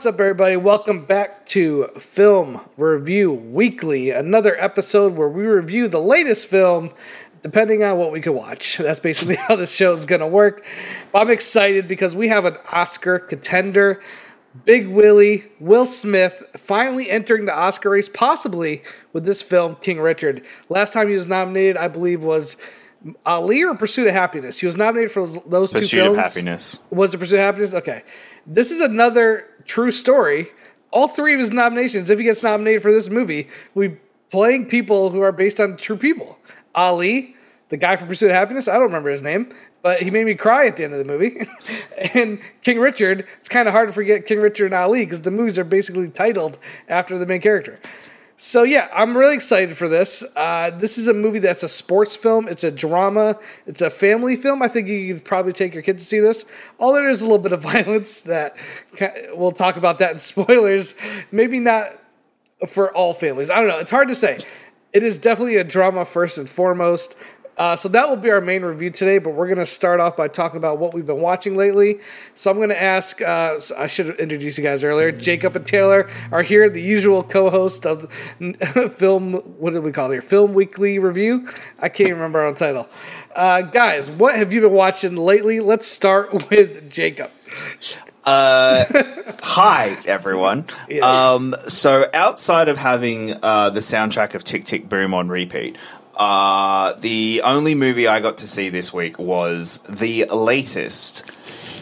What's up, everybody? Welcome back to Film Review Weekly, another episode where we review the latest film depending on what we can watch. That's basically how this show is going to work. I'm excited because we have an Oscar contender. Big Willie, Will Smith, finally entering the Oscar race, possibly with this film, King Richard. Last time he was nominated, I believe, was Ali or Pursuit of Happiness. He was nominated for those, those two Pursuit films. of Happiness. Was it Pursuit of Happiness? Okay. This is another true story. All three of his nominations, if he gets nominated for this movie, we playing people who are based on true people. Ali, the guy from Pursuit of Happiness, I don't remember his name, but he made me cry at the end of the movie. and King Richard, it's kind of hard to forget King Richard and Ali because the movies are basically titled after the main character. So yeah, I'm really excited for this. Uh, this is a movie that's a sports film. It's a drama. It's a family film. I think you could probably take your kids to see this. All there's a little bit of violence that we'll talk about that in spoilers. Maybe not for all families. I don't know. It's hard to say. It is definitely a drama first and foremost. Uh, so that will be our main review today, but we're going to start off by talking about what we've been watching lately. So I'm going to ask, uh, I should have introduced you guys earlier. Jacob and Taylor are here, the usual co host of Film, what did we call it here? Film Weekly Review? I can't remember our own title. Uh, guys, what have you been watching lately? Let's start with Jacob. Uh, hi everyone. Um, so outside of having uh, the soundtrack of Tick Tick Boom on repeat, uh, the only movie I got to see this week was the latest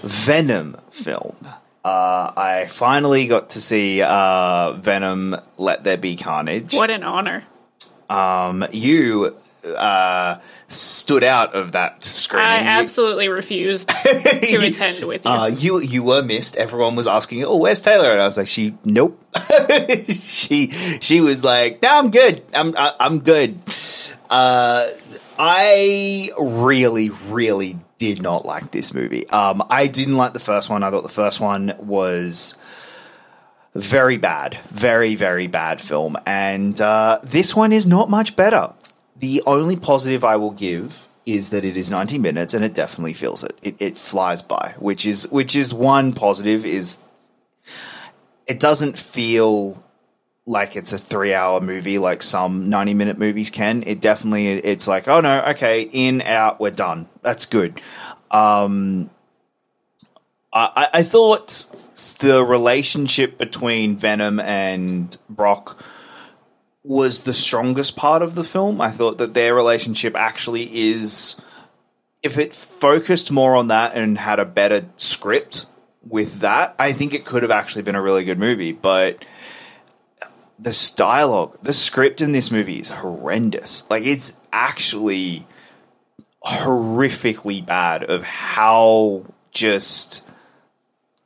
Venom film. Uh, I finally got to see uh, Venom Let There Be Carnage. What an honor. Um, you uh, stood out of that screening. I absolutely refused to attend with you. Uh, you you were missed. Everyone was asking, "Oh, where's Taylor?" And I was like, "She, nope." she she was like, "No, I'm good. I'm I, I'm good." Uh, I really really did not like this movie. Um, I didn't like the first one. I thought the first one was very bad, very very bad film, and uh, this one is not much better. The only positive I will give is that it is 90 minutes and it definitely feels it. It, it flies by, which is which is one positive. Is it doesn't feel like it's a three hour movie like some 90 minute movies can. It definitely it's like oh no okay in out we're done. That's good. Um, I, I- I thought the relationship between Venom and Brock was the strongest part of the film. I thought that their relationship actually is if it focused more on that and had a better script with that, I think it could have actually been a really good movie, but this dialogue, the script in this movie is horrendous. Like it's actually horrifically bad of how just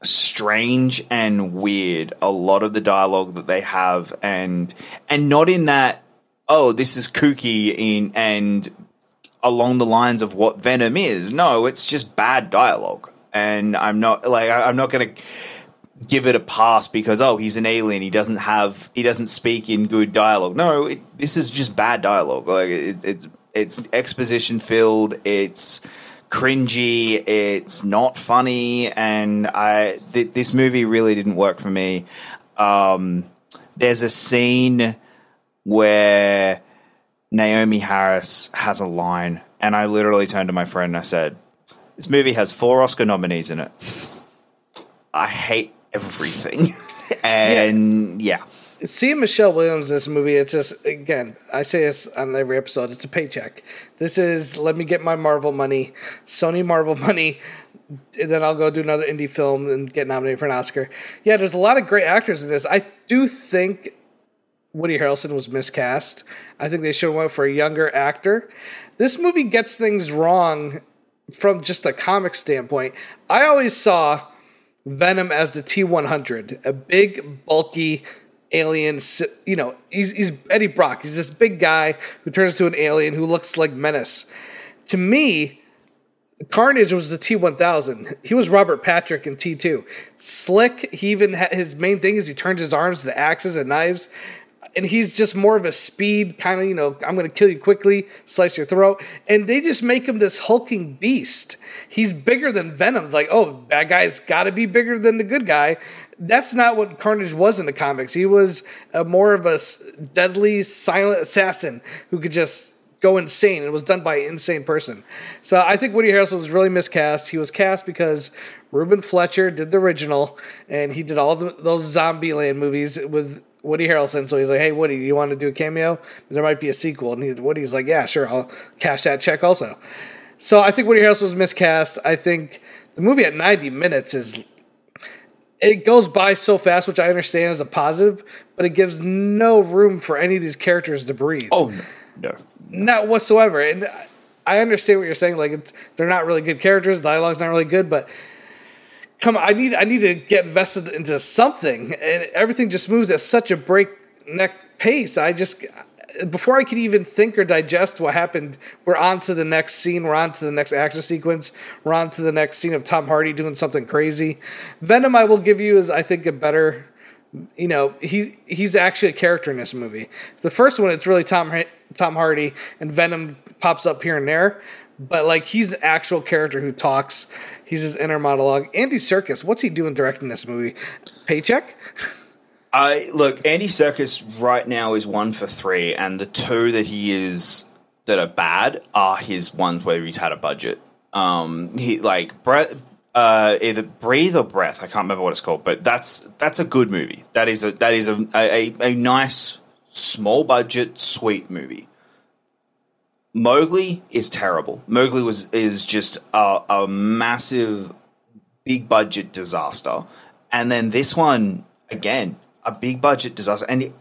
strange and weird a lot of the dialogue that they have and and not in that oh this is kooky in and along the lines of what venom is. No it's just bad dialogue. And i'm not like i'm not going to give it a pass because oh he's an alien. He doesn't have he doesn't speak in good dialogue. No it, this is just bad dialogue. Like it, it's it's exposition filled. It's cringy it's not funny and i th- this movie really didn't work for me um there's a scene where naomie harris has a line and i literally turned to my friend and i said this movie has four oscar nominees in it I hate everything. and yeah. Seeing Michelle Williams in this movie, it's just again, I say this on every episode, it's a paycheck. This is let me get my Marvel money, Sony Marvel money, and then I'll go do another indie film and get nominated for an Oscar. Yeah, there's a lot of great actors in this. I do think Woody Harrelson was miscast. I think they should have went for a younger actor. This movie gets things wrong from just a comic standpoint. I always saw Venom as the T100, a big, bulky alien. You know, he's, he's Eddie Brock. He's this big guy who turns into an alien who looks like Menace. To me, Carnage was the T1000. He was Robert Patrick in T2. Slick, he even had his main thing is he turns his arms to axes and knives. and he's just more of a speed kind of, you know, I'm going to kill you quickly, slice your throat. And they just make him this hulking beast. He's bigger than Venom. It's like, oh, bad guy's got to be bigger than the good guy. That's not what Carnage was in the comics. He was a more of a deadly, silent assassin who could just go insane. It was done by an insane person. So I think Woody Harrelson was really miscast. He was cast because Ruben Fleischer did the original, and he did all the, those Zombieland movies with Woody Harrelson. So he's like, "Hey, Woody, do you want to do a cameo? There might be a sequel." And he, Woody's like, "Yeah, sure, I'll cash that check also." So I think Woody Harrelson was miscast. I think the movie at 90 minutes is it goes by so fast, which I understand is a positive, but it gives no room for any of these characters to breathe. Oh no, no, not whatsoever. And I understand what you're saying. Like it's they're not really good characters. Dialogue's not really good, but come on, I need I need to get invested into something, and everything just moves at such a breakneck pace. I just before I could even think or digest what happened, we're on to the next scene. We're on to the next action sequence. We're on to the next scene of Tom Hardy doing something crazy. Venom, I will give you, is I think a better. You know, he he's actually a character in this movie. The first one, it's really Tom Tom Hardy, and Venom pops up here and there. But like he's the actual character who talks. He's his inner monologue. Andy Serkis, what's he doing directing this movie? Paycheck? I look, Andy Serkis right now is one for three, and the two that he is that are bad are his ones where he's had a budget. Um, he like breath, uh, either breathe or breath. I can't remember what it's called, but that's that's a good movie. That is a that is a a, a nice small budget sweet movie. Mowgli is terrible. Mowgli was is just a, a massive, big budget disaster, and then this one again a big budget disaster, and it,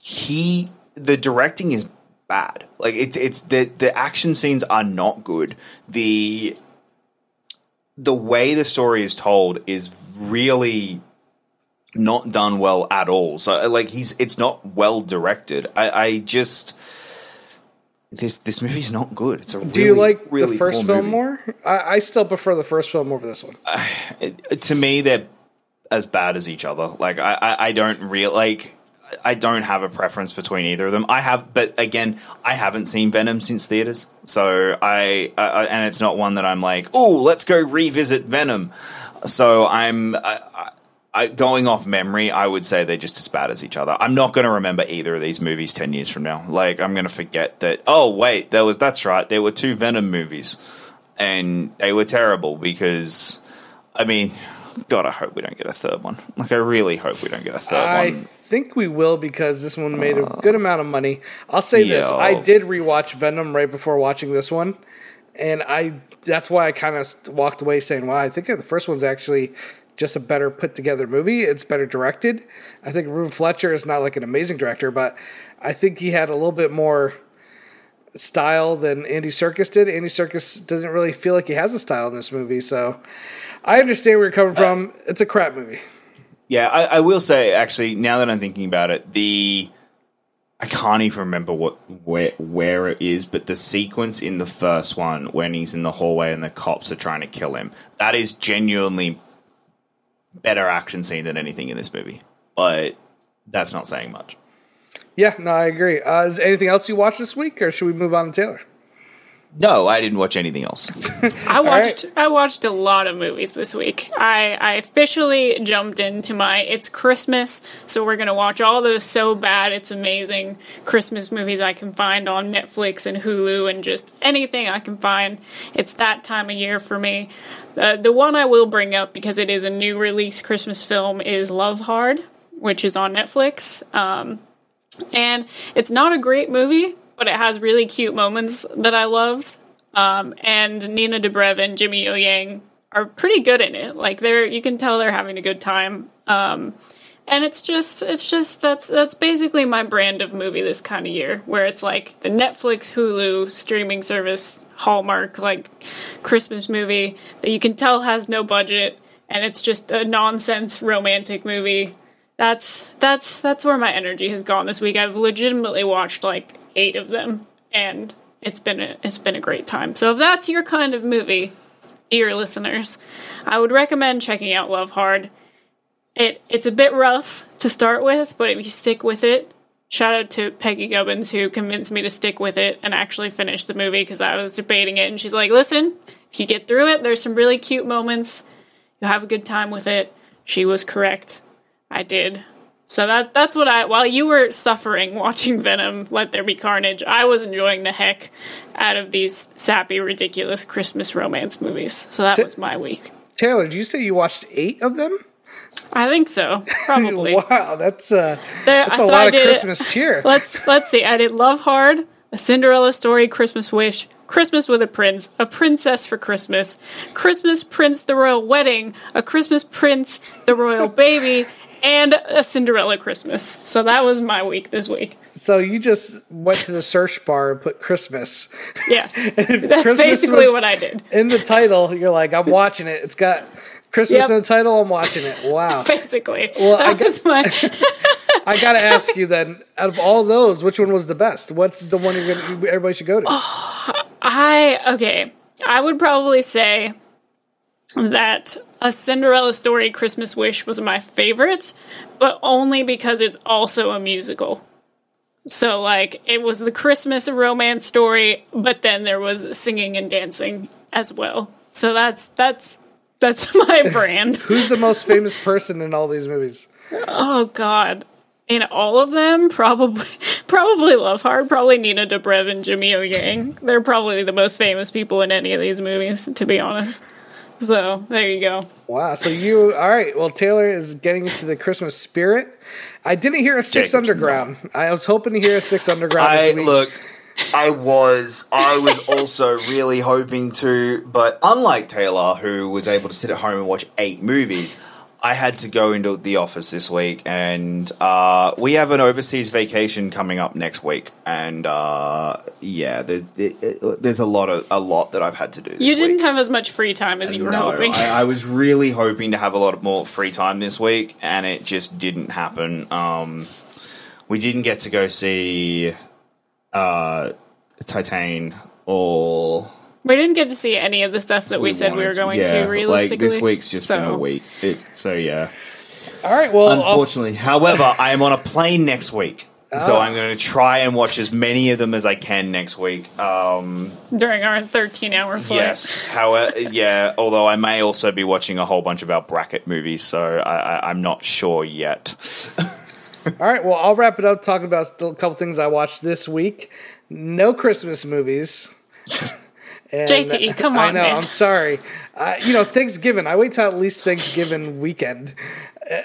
he the directing is bad. Like it's it's the the action scenes are not good. The the way the story is told is really not done well at all. So like he's it's not well directed. I, I just this this movie's not good. It's a Do really, you like really the first film movie. more? I, I still prefer the first film over this one. It- to me they're as bad as each other. Like I, I, I don't real like I don't have a preference between either of them. I have, but again, I haven't seen Venom since theaters, so I, I and it's not one that I'm like, oh, let's go revisit Venom. So I'm. I, I, going off memory, I would say they're just as bad as each other. I'm not going to remember either of these movies ten years from now. Like I'm going to forget that. Oh wait, there was that's right. There were two Venom movies, and they were terrible because, I mean, God, I hope we don't get a third one. Like, I really hope we don't get a third I one. I think we will because this one made a good amount of money. I'll say this: I did rewatch Venom right before watching this one, and I that's why I kind of walked away saying, "Wow, I think the first one's actually just a better put together movie. It's better directed. I think Ruben Fleischer is not like an amazing director, but I think he had a little bit more." style than Andy Serkis did. Andy Serkis doesn't really feel like he has a style in this movie, so I understand where you're coming from. It's a crap movie. Yeah, I, I will say actually, now that I'm thinking about it, the I can't even remember what where where it is, but the sequence in the first one when he's in the hallway and the cops are trying to kill him, that is genuinely better action scene than anything in this movie. But that's not saying much. Yeah, no, I agree. Uh, is there anything else you watched this week, or should we move on to Taylor? No, I didn't watch anything else. I right. watched I watched a lot of movies this week. I, I officially jumped into my it's Christmas, so we're gonna watch all those so bad it's amazing Christmas movies I can find on Netflix and Hulu and just anything I can find. It's that time of year for me. Uh, the one I will bring up because it is a new release Christmas film is Love Hard, which is on Netflix. Um, and it's not a great movie, but it has really cute moments that I loved. Um, and Nina Dobrev and Jimmy O Yang are pretty good in it. Like they're, you can tell they're having a good time. Um, and it's just, it's just that's that's basically my brand of movie this kind of year, where it's like the Netflix, Hulu streaming service Hallmark like Christmas movie that you can tell has no budget, and it's just a nonsense romantic movie that's that's that's where my energy has gone this week. I've legitimately watched like eight of them, and it's been a, it's been a great time. So if that's your kind of movie, dear listeners, I would recommend checking out Love Hard. It it's a bit rough to start with, but if you stick with it, Shout out to Peggy Gubbins who convinced me to stick with it and actually finish the movie because I was debating it. And she's like, listen, if you get through it, there's some really cute moments. You'll have a good time with it. She was correct. I did. So that that's what I while you were suffering watching Venom Let There Be Carnage, I was enjoying the heck out of these sappy, ridiculous Christmas romance movies. So that was my week. Taylor, did you say you watched eight of them? I think so. Probably. wow, that's uh, There- that's a so lot I of it- Christmas cheer. Let's let's see. I did Love Hard, A Cinderella Story, Christmas Wish, Christmas with a Prince, A Princess for Christmas, Christmas Prince the Royal Wedding, A Christmas Prince the Royal Baby, and A Cinderella Christmas. So that was my week this week. So you just went to the search bar and put Christmas Yes, that's Christmas basically what I did. in the title. You're like, I'm watching it. It's got Christmas Yep. in the title. I'm watching it. Wow. Basically, Well, that I guess my. I gotta ask you then, out of all those, which one was the best? What's the one you're gonna, everybody should go to? I okay. I would probably say that a Cinderella story Christmas Wish was my favorite, but only because it's also a musical. So like it was the Christmas romance story, but then there was singing and dancing as well. So that's that's that's my brand. Who's the most famous person in all these movies? Oh God. In all of them, probably probably Love Hard, probably Nina Dobrev and Jimmy O Yang. They're probably the most famous people in any of these movies, to be honest. So there you go. Wow. So you all right? Well, Taylor is getting into the Christmas spirit. I didn't hear a Six Jacob's Underground. I was hoping to hear a Six Underground. I week. look. I was. I was also really hoping to, but unlike Taylor, who was able to sit at home and watch eight movies, I had to go into the office this week, and uh, we have an overseas vacation coming up next week, and uh, yeah, there, there- there's a lot of a lot that I've had to do. This You didn't week. have as much free time as you were No, hoping. I, I was really hoping to have a lot more free time this week, and it just didn't happen. Um, we didn't get to go see uh, Titan or we didn't get to see any of the stuff that we, said we were going yeah, to realistically. Like this week's just been So- a week. It, so yeah. all right. Well, I'll- Unfortunately, however, I am on a plane next week. So Oh. I'm going to try and watch as many of them as I can next week. Um, during our 13 hour flight. Yes. However, yeah. Although I may also be watching a whole bunch of our bracket movies, so I, I, I'm not sure yet. all right. Well, I'll wrap it up talking about a couple things I watched this week. No Christmas movies. And JT, come I on, know. man. I'm sorry. Uh, you know, Thanksgiving. I wait till at least Thanksgiving weekend.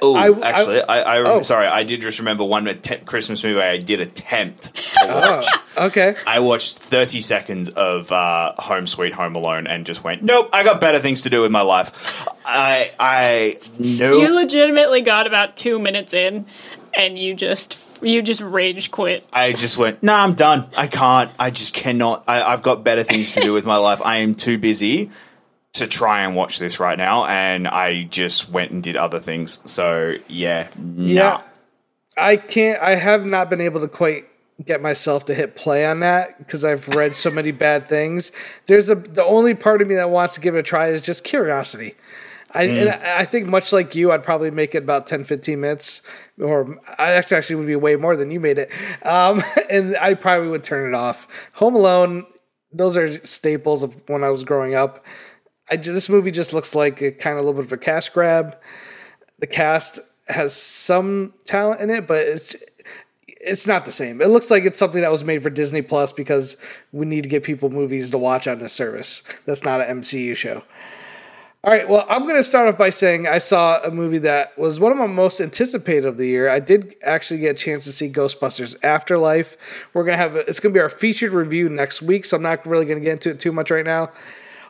Oh, I- I- actually, I, I, Oh. sorry, I did just remember one att- Christmas movie I did attempt to watch. Oh, okay. I watched 30 seconds of uh, Home Sweet Home Alone and just went, nope, I got better things to do with my life. I, I, nope. You legitimately got about two minutes in, and you just you just rage quit. I just went, nah, I'm done. I can't. I just cannot. I, I've got better things to do with my life. I am too busy to try and watch this right now. And I just went and did other things. So, yeah. Yeah. Nah. I can't. I have not been able to quite get myself to hit play on that because I've read so many bad things. There's a the only part of me that wants to give it a try is just curiosity. I, and I think much like you, I'd probably make it about 10, 15 minutes, or I actually actually would be way more than you made it. Um, and I probably would turn it off. Home Alone, those are staples of when I was growing up. I this movie just looks like a kind of a little bit of a cash grab the cast has some talent in it, but it's it's not the same. It looks like it's something that was made for Disney Plus because we need to get people movies to watch on this service. That's not an MCU show. All right, well, I'm going to start off by saying I saw a movie that was one of my most anticipated of the year. I did actually get a chance to see Ghostbusters Afterlife. We're going to have a, it's going to be our featured review next week, so I'm not really going to get into it too much right now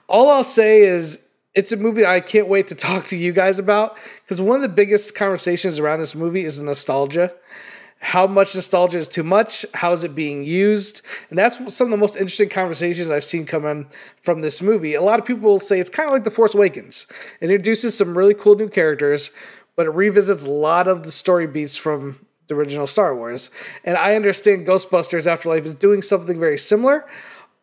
all I'll say is it's a movie I can't wait to talk to you guys about because one of the biggest conversations around this movie is nostalgia. How much nostalgia is too much? How is it being used? And that's some of the most interesting conversations I've seen coming from this movie. A lot of people will say it's kind of like The Force Awakens. It introduces some really cool new characters, but it revisits a lot of the story beats from the original Star Wars. And I understand Ghostbusters Afterlife is doing something very similar,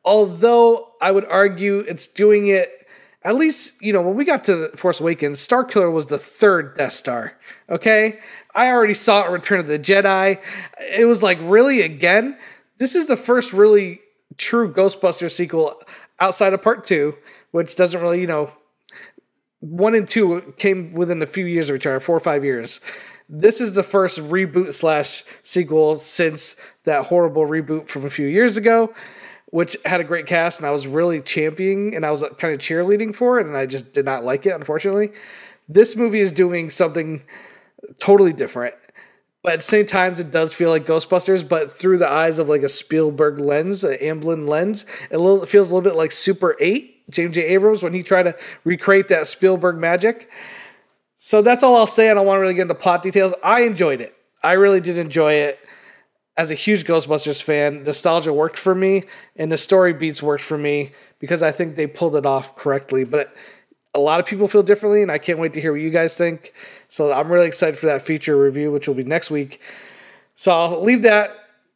although I would argue it's doing it at least you know when we got to The Force Awakens, Star Killer was the third Death Star. Okay, I already saw it Return of the Jedi. It was like really again. This is the first really true Ghostbusters sequel outside of Part Two, which doesn't really you know. One and two came within a few years of each other, four or five years. This is the first reboot slash sequel since that horrible reboot from a few years ago which had a great cast, and I was really championing and I was kind of cheerleading for it, and I just did not like it, unfortunately. This movie is doing something totally different, but at the same times, it does feel like Ghostbusters, but through the eyes of like a Spielberg lens, an Amblin lens. It, it feels a little bit like Super 8, James J. Abrams, when he tried to recreate that Spielberg magic. So that's all I'll say. I don't want to really get into plot details. I enjoyed it. I really did enjoy it as a huge Ghostbusters fan, nostalgia worked for me and the story beats worked for me because I think they pulled it off correctly. But a lot of people feel differently, and I can't wait to hear what you guys think. So I'm really excited for that feature review, which will be next week. So I'll leave that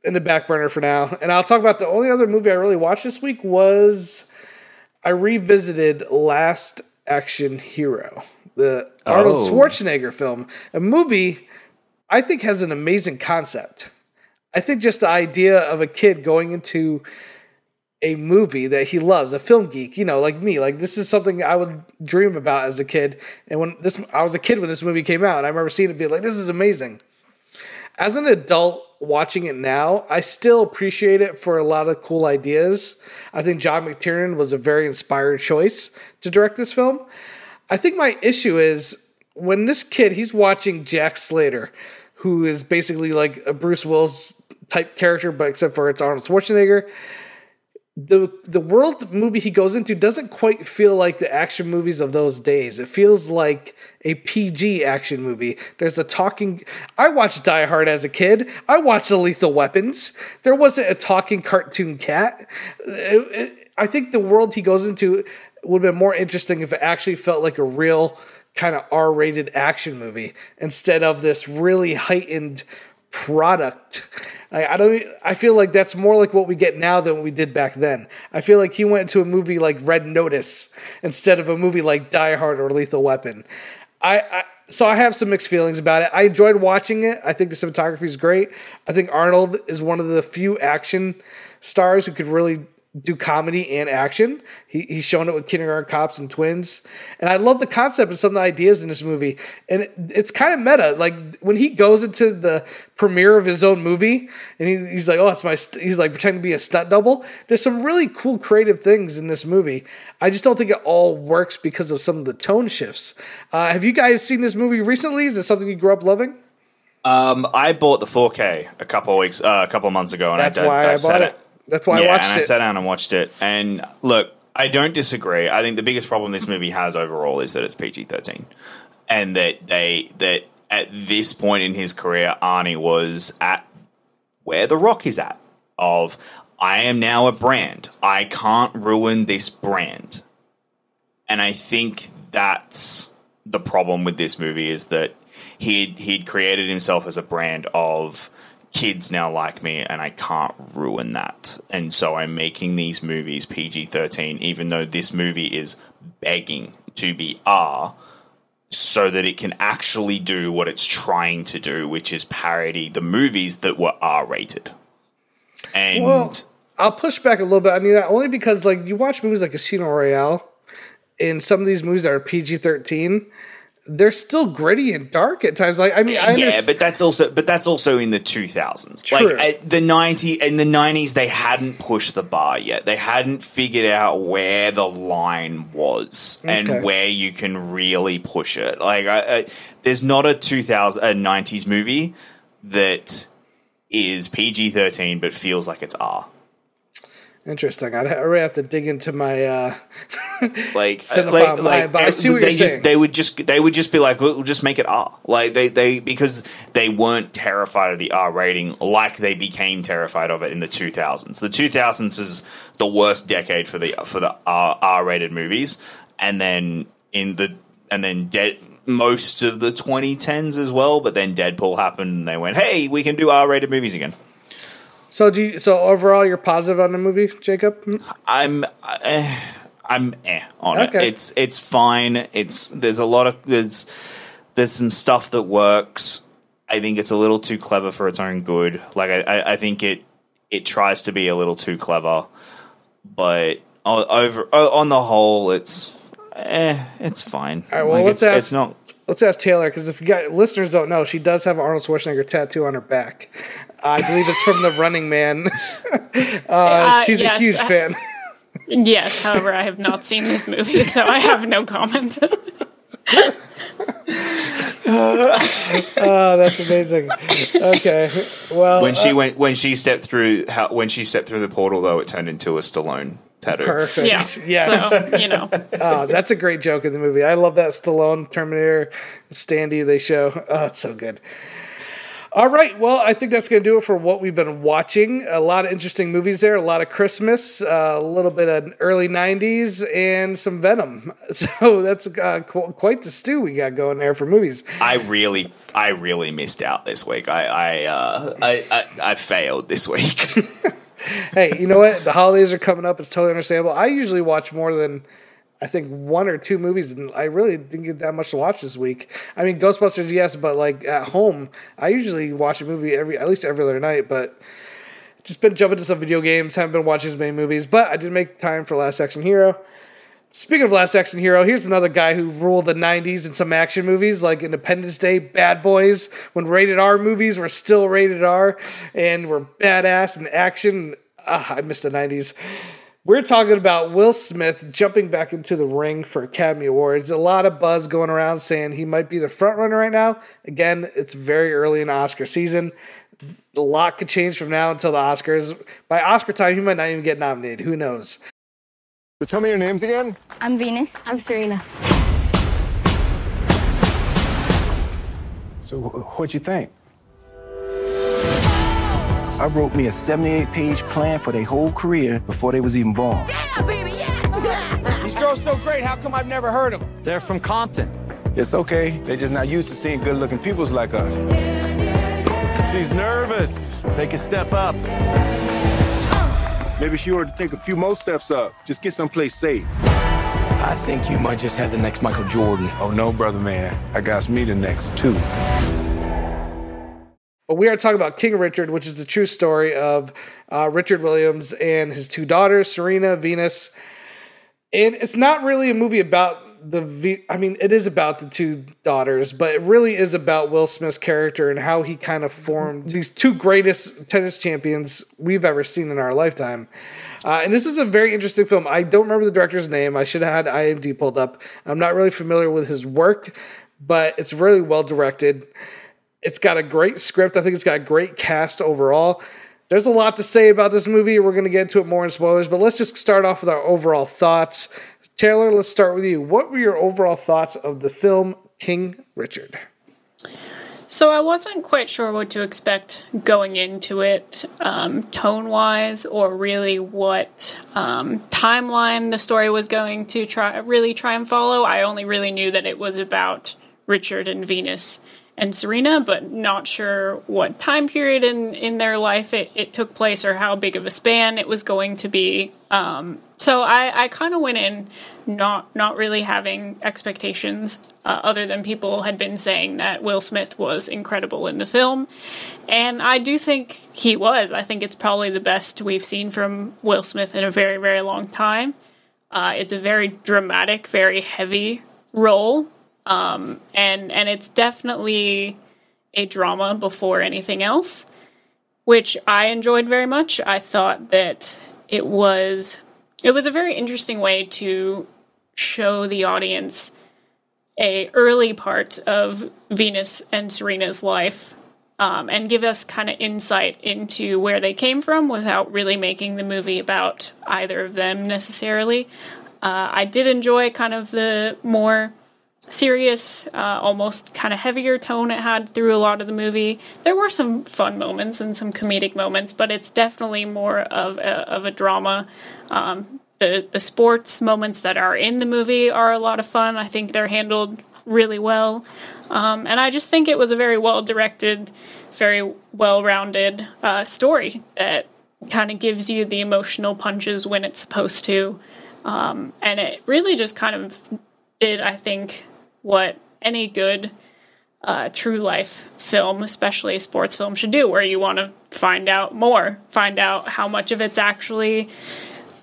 in the back burner for now, and I'll talk about the only other movie I really watched this week was I revisited Last Action Hero, the Arnold Oh. Schwarzenegger film, a movie I think has an amazing concept. I think just the idea of a kid going into a movie that he loves, a film geek, you know, like me, like this is something I would dream about as a kid. And when this, I was a kid when this movie came out, I remember seeing it, being like, "This is amazing." As an adult watching it now, I still appreciate it for a lot of cool ideas. I think John McTiernan was a very inspired choice to direct this film. I think my issue is when this kid he's watching Jack Slater, who is basically like a Bruce Willis type character, but except for it's Arnold Schwarzenegger. The the world movie he goes into doesn't quite feel like the action movies of those days. It feels like a PG action movie. There's a talking. I watched Die Hard as a kid. I watched The Lethal Weapons. There wasn't a talking cartoon cat. It- it- I think the world he goes into would have been more interesting if it actually felt like a real kind of R-rated action movie instead of this really heightened product. I, I don't. I feel like that's more like what we get now than what we did back then. I feel like he went to a movie like Red Notice instead of a movie like Die Hard or Lethal Weapon. I, I so I have some mixed feelings about it. I enjoyed watching it. I think the cinematography is great. I think Arnold is one of the few action stars who could really do comedy and action. He, he's shown it with Kindergarten Cops and Twins, and I love the concept and some of the ideas in this movie. And it, it's kind of meta. Like when he goes into the premiere of his own movie, and he, he's like, "Oh, it's my," st-, he's like pretending to be a stunt double. There's some really cool creative things in this movie. I just don't think it all works because of some of the tone shifts. Uh, have you guys seen this movie recently? Is it something you grew up loving? Um, I bought the 4K a couple of weeks, uh, a couple of months ago, and That's I, why I, sat bought it- it. That's why I yeah, watched and I sat down and watched it. And look, I don't disagree. I think the biggest problem this movie has overall is that it's PG thirteen, and that they that at this point in his career, Arnie was at where The Rock is at. Of I am now a brand. I can't ruin this brand. And I think that's the problem with this movie is that he'd he'd created himself as a brand of kids now like me and I can't ruin that. And so I'm making these movies PG-13 even though this movie is begging to be R so that it can actually do what it's trying to do, which is parody the movies that were R-rated. And Well, I'll push back a little bit I that only because like you watch movies like Casino Royale, and some of these movies are PG thirteen, they're still gritty and dark at times. Like I mean, I yeah, but that's also but that's also in the 2000s. True. Like at the 90 in the 90s they hadn't pushed the bar yet. They hadn't figured out where the line was Okay. and where you can really push it. Like I, I, there's not a 2000 a 90s movie that is PG-13 but feels like it's R. interesting. I'd, I really have to dig into my. uh like, Cinephile like, like I see what they you're just saying. they would just they would just be like we'll just make it R like they they because they weren't terrified of the R rating like they became terrified of it in the 2000s the 2000s is the worst decade for the for the R R rated movies and then in the and then dead most of the 2010s as well but then Deadpool happened and they went hey we can do R rated movies again So do you, so overall, you're positive on the movie, Jacob? I'm I, I'm eh on it. It's it's fine. It's there's a lot of there's there's some stuff that works. I think it's a little too clever for its own good. Like I, I, think it it tries to be a little too clever, but over on the whole, it's eh, it's fine. All right, well, Like, let's it's, ask- it's not. Let's ask Taylor because if you got listeners don't know, she does have Arnold Schwarzenegger tattoo on her back. I believe it's from the Running Man. uh, Uh, she's a huge I- fan. Yes, however, I have not seen this movie, so I have no comment. Oh, that's amazing. Okay, well, When she went when she stepped through how when she stepped through the portal though, it turned into a Stallone tattoo. perfect. yeah. Yes. So, you know. Oh, that's a great joke in the movie. I love that Stallone Terminator standee they show. Oh, it's so good. All right, well, I think that's going to do it for what we've been watching. A lot of interesting movies there, a lot of Christmas, uh, a little bit of early 90s, and some Venom. So that's uh, qu- quite the stew we got going there for movies. I really, I really missed out this week. I, I, uh, I, I, I failed this week. Hey, you know what? The holidays are coming up. It's totally understandable. I usually watch more than I think one or two movies, and I really didn't get that much to watch this week. I mean, Ghostbusters, yes, but like at home, I usually watch a movie every at least every other night. But just been jumping to some video games. Haven't been watching as many movies, but I did make time for Last Action Hero. Speaking of Last Action Hero, here's another guy who ruled the 90s in some action movies like Independence Day, Bad Boys, when rated R movies were still rated R and were badass and action. Ah, I miss the 90s. We're talking about Will Smith jumping back into the ring for Academy Awards. A lot of buzz going around saying he might be the front runner right now. Again, it's very early in Oscar season. A lot could change from now until the Oscars. By Oscar time, he might not even get nominated. Who knows? So tell me your names again. I'm Venus. I'm Serena. So what'd you think? I wrote me a 78-page plan for their whole career before they was even born. Yeah, baby, yeah! These girls so great. How come I've never heard of them? They're from Compton. It's okay. They're just not used to seeing good-looking peoples like us. She's nervous. Take a step up. Maybe she ought to take a few more steps up. Just get someplace safe. I think you might just have the next Michael Jordan. Oh no, brother man. I got me the next too. But we are talking about King Richard, which is the true story of uh, Richard Williams and his two daughters, Serena, Venus. And it's not really a movie about the v- I mean, it is about the two daughters, but it really is about Will Smith's character and how he kind of formed these two greatest tennis champions we've ever seen in our lifetime. Uh, and this is a very interesting film. I don't remember the director's name. I should have had IMDb pulled up. I'm not really familiar with his work, but it's really well directed. It's got a great script. I think it's got a great cast overall. There's a lot to say about this movie. We're going to get into it more in spoilers, but let's just start off with our overall thoughts. Taylor, let's start with you. What were your overall thoughts of the film King Richard? So I wasn't quite sure what to expect going into it, um, tone wise, or really what um, timeline the story was going to try really try and follow. I only really knew that it was about Richard and Venus and Serena, but not sure what time period in, in their life it, it took place or how big of a span it was going to be. Um, so I, I kind of went in not not really having expectations uh, other than people had been saying that Will Smith was incredible in the film, and I do think he was. I think it's probably the best we've seen from Will Smith in a very very long time. Uh, it's a very dramatic, very heavy role, um, and and it's definitely a drama before anything else, which I enjoyed very much. I thought that it was it was a very interesting way to show the audience a early part of Venus and Serena's life um, and give us kind of insight into where they came from without really making the movie about either of them necessarily. Uh, I did enjoy kind of the more serious, uh, almost kind of heavier tone it had through a lot of the movie. There were some fun moments and some comedic moments, but it's definitely more of a, of a drama. Um, the the sports moments that are in the movie are a lot of fun. I think they're handled really well, um, and I just think it was a very well directed, very well rounded uh, story that kind of gives you the emotional punches when it's supposed to. Um, and it really just kind of did, I think, what any good uh, true life film, especially a sports film, should do, where you want to find out more, find out how much of it's actually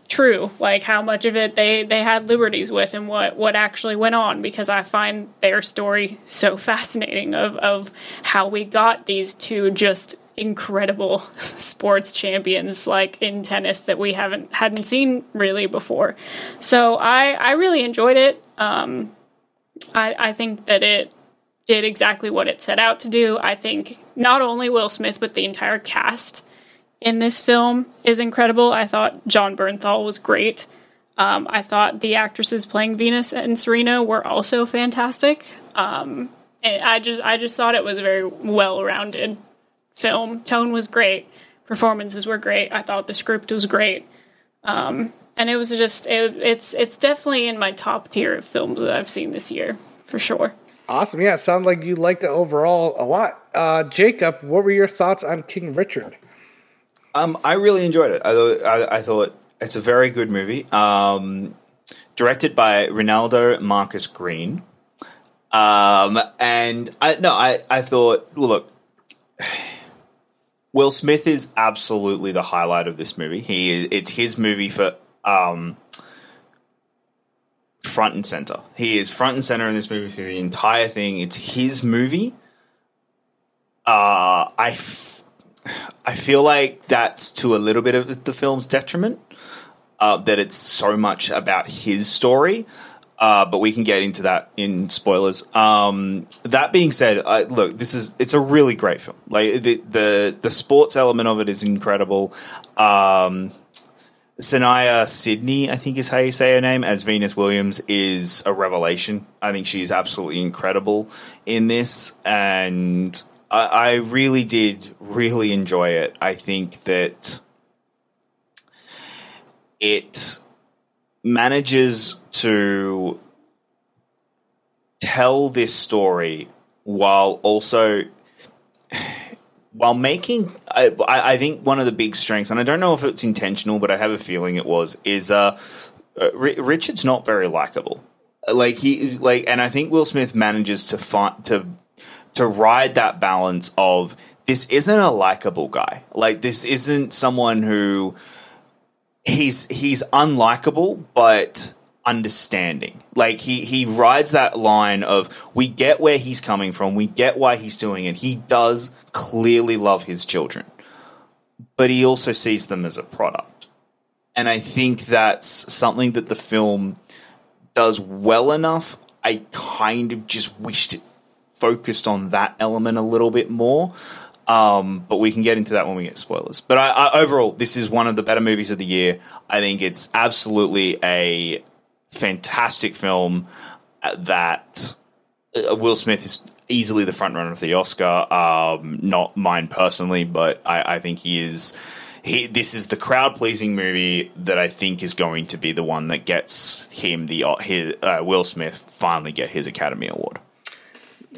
true, like how much of it they they had liberties with, and what what actually went on. Because I find their story so fascinating of of how we got these two just incredible sports champions like in tennis that we haven't hadn't seen really before. So I I really enjoyed it. Um, I I think that it did exactly what it set out to do. I think not only Will Smith but the entire cast in this film is incredible. I thought Jon Bernthal was great. Um, I thought the actresses playing Venus and Serena were also fantastic. Um, I just I just thought it was a very well rounded film. Tone was great. Performances were great. I thought the script was great. Um, and it was just it, it's it's definitely in my top tier of films that I've seen this year for sure. Awesome. Yeah, sounds like you liked it overall a lot. Uh, Jacob, what were your thoughts on King Richard? Um, I really enjoyed it. I, thought- I, I thought it's a very good movie. Um, directed by Reinaldo Marcus Green. Um, and I no, I, I thought, well, look, Will Smith is absolutely the highlight of this movie. He is, it's his movie for um, front and center. He is front and center in this movie through the entire thing. It's his movie. Uh, I, f- I feel like that's to a little bit of the film's detriment. Uh, that it's so much about his story. Uh, but we can get into that in spoilers. Um, that being said, I, look, this is it's a really great film. Like the the the sports element of it is incredible. Um, Saniyya Sidney, I think is how you say her name, as Venus Williams is a revelation. I think she is absolutely incredible in this, and I, I really did really enjoy it. I think that it manages to tell this story while also while making I, I think one of the big strengths and i don't know if it's intentional but i have a feeling it was is uh, uh richard's not very likable. Like he like and i think will smith manages to find to to ride that balance of this isn't a likable guy. Like this isn't someone who he's he's unlikable but understanding like he he rides that line of we get where he's coming from we get why he's doing it he does clearly love his children but he also sees them as a product and i think that's something that the film does well enough i kind of just wished it focused on that element a little bit more um, but we can get into that when we get spoilers. But I, I, overall, this is one of the better movies of the year. I think it's absolutely a fantastic film that uh, Will Smith is easily the front runner for the Oscar. Um, not mine personally, but I, I think he is. He, this is the crowd pleasing movie that I think is going to be the one that gets him the his, uh, Will Smith finally get his Academy Award.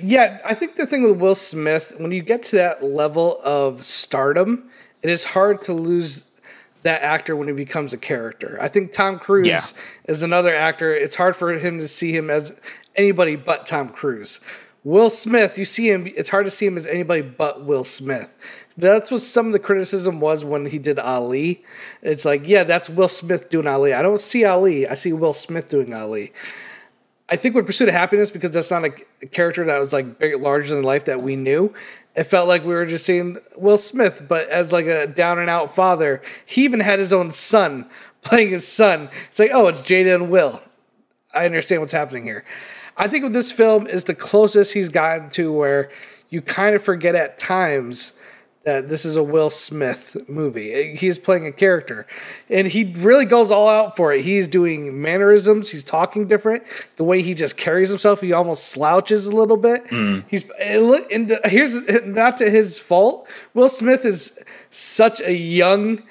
Yeah, I think the thing with Will Smith, when you get to that level of stardom, it is hard to lose that actor when he becomes a character. I think Tom Cruise Yeah. is another actor. It's hard for him to see him as anybody but Tom Cruise. Will Smith, you see him, it's hard to see him as anybody but Will Smith. That's what some of the criticism was when he did Ali. It's like, yeah, that's Will Smith doing Ali. I don't see Ali, I see Will Smith doing Ali. I think with Pursuit of Happiness, because that's not a, character that was like larger than life that we knew, it felt like we were just seeing Will Smith, but as like a down and out father. He even had his own son playing his son. It's like, oh, it's Jada and Will. I understand what's happening here. I think with this film is the closest he's gotten to where you kind of forget at times that this is a Will Smith movie. He's playing a character, and he really goes all out for it. He's doing mannerisms. He's talking different. The way he just carries himself, he almost slouches a little bit. Hmm. He's and here's not to his fault. Will Smith is such a young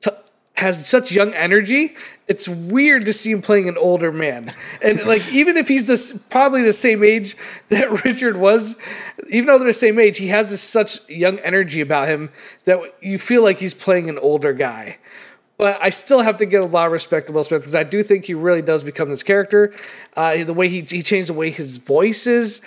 t- has such young energy. It's weird to see him playing an older man, and like even if he's this probably the same age that Richard was, even though they're the same age, he has this such young energy about him that you feel like he's playing an older guy. but I still have to get a lot of respect to Will Smith because I do think he really does become this character. Uh, the way he he changed the way his voice is,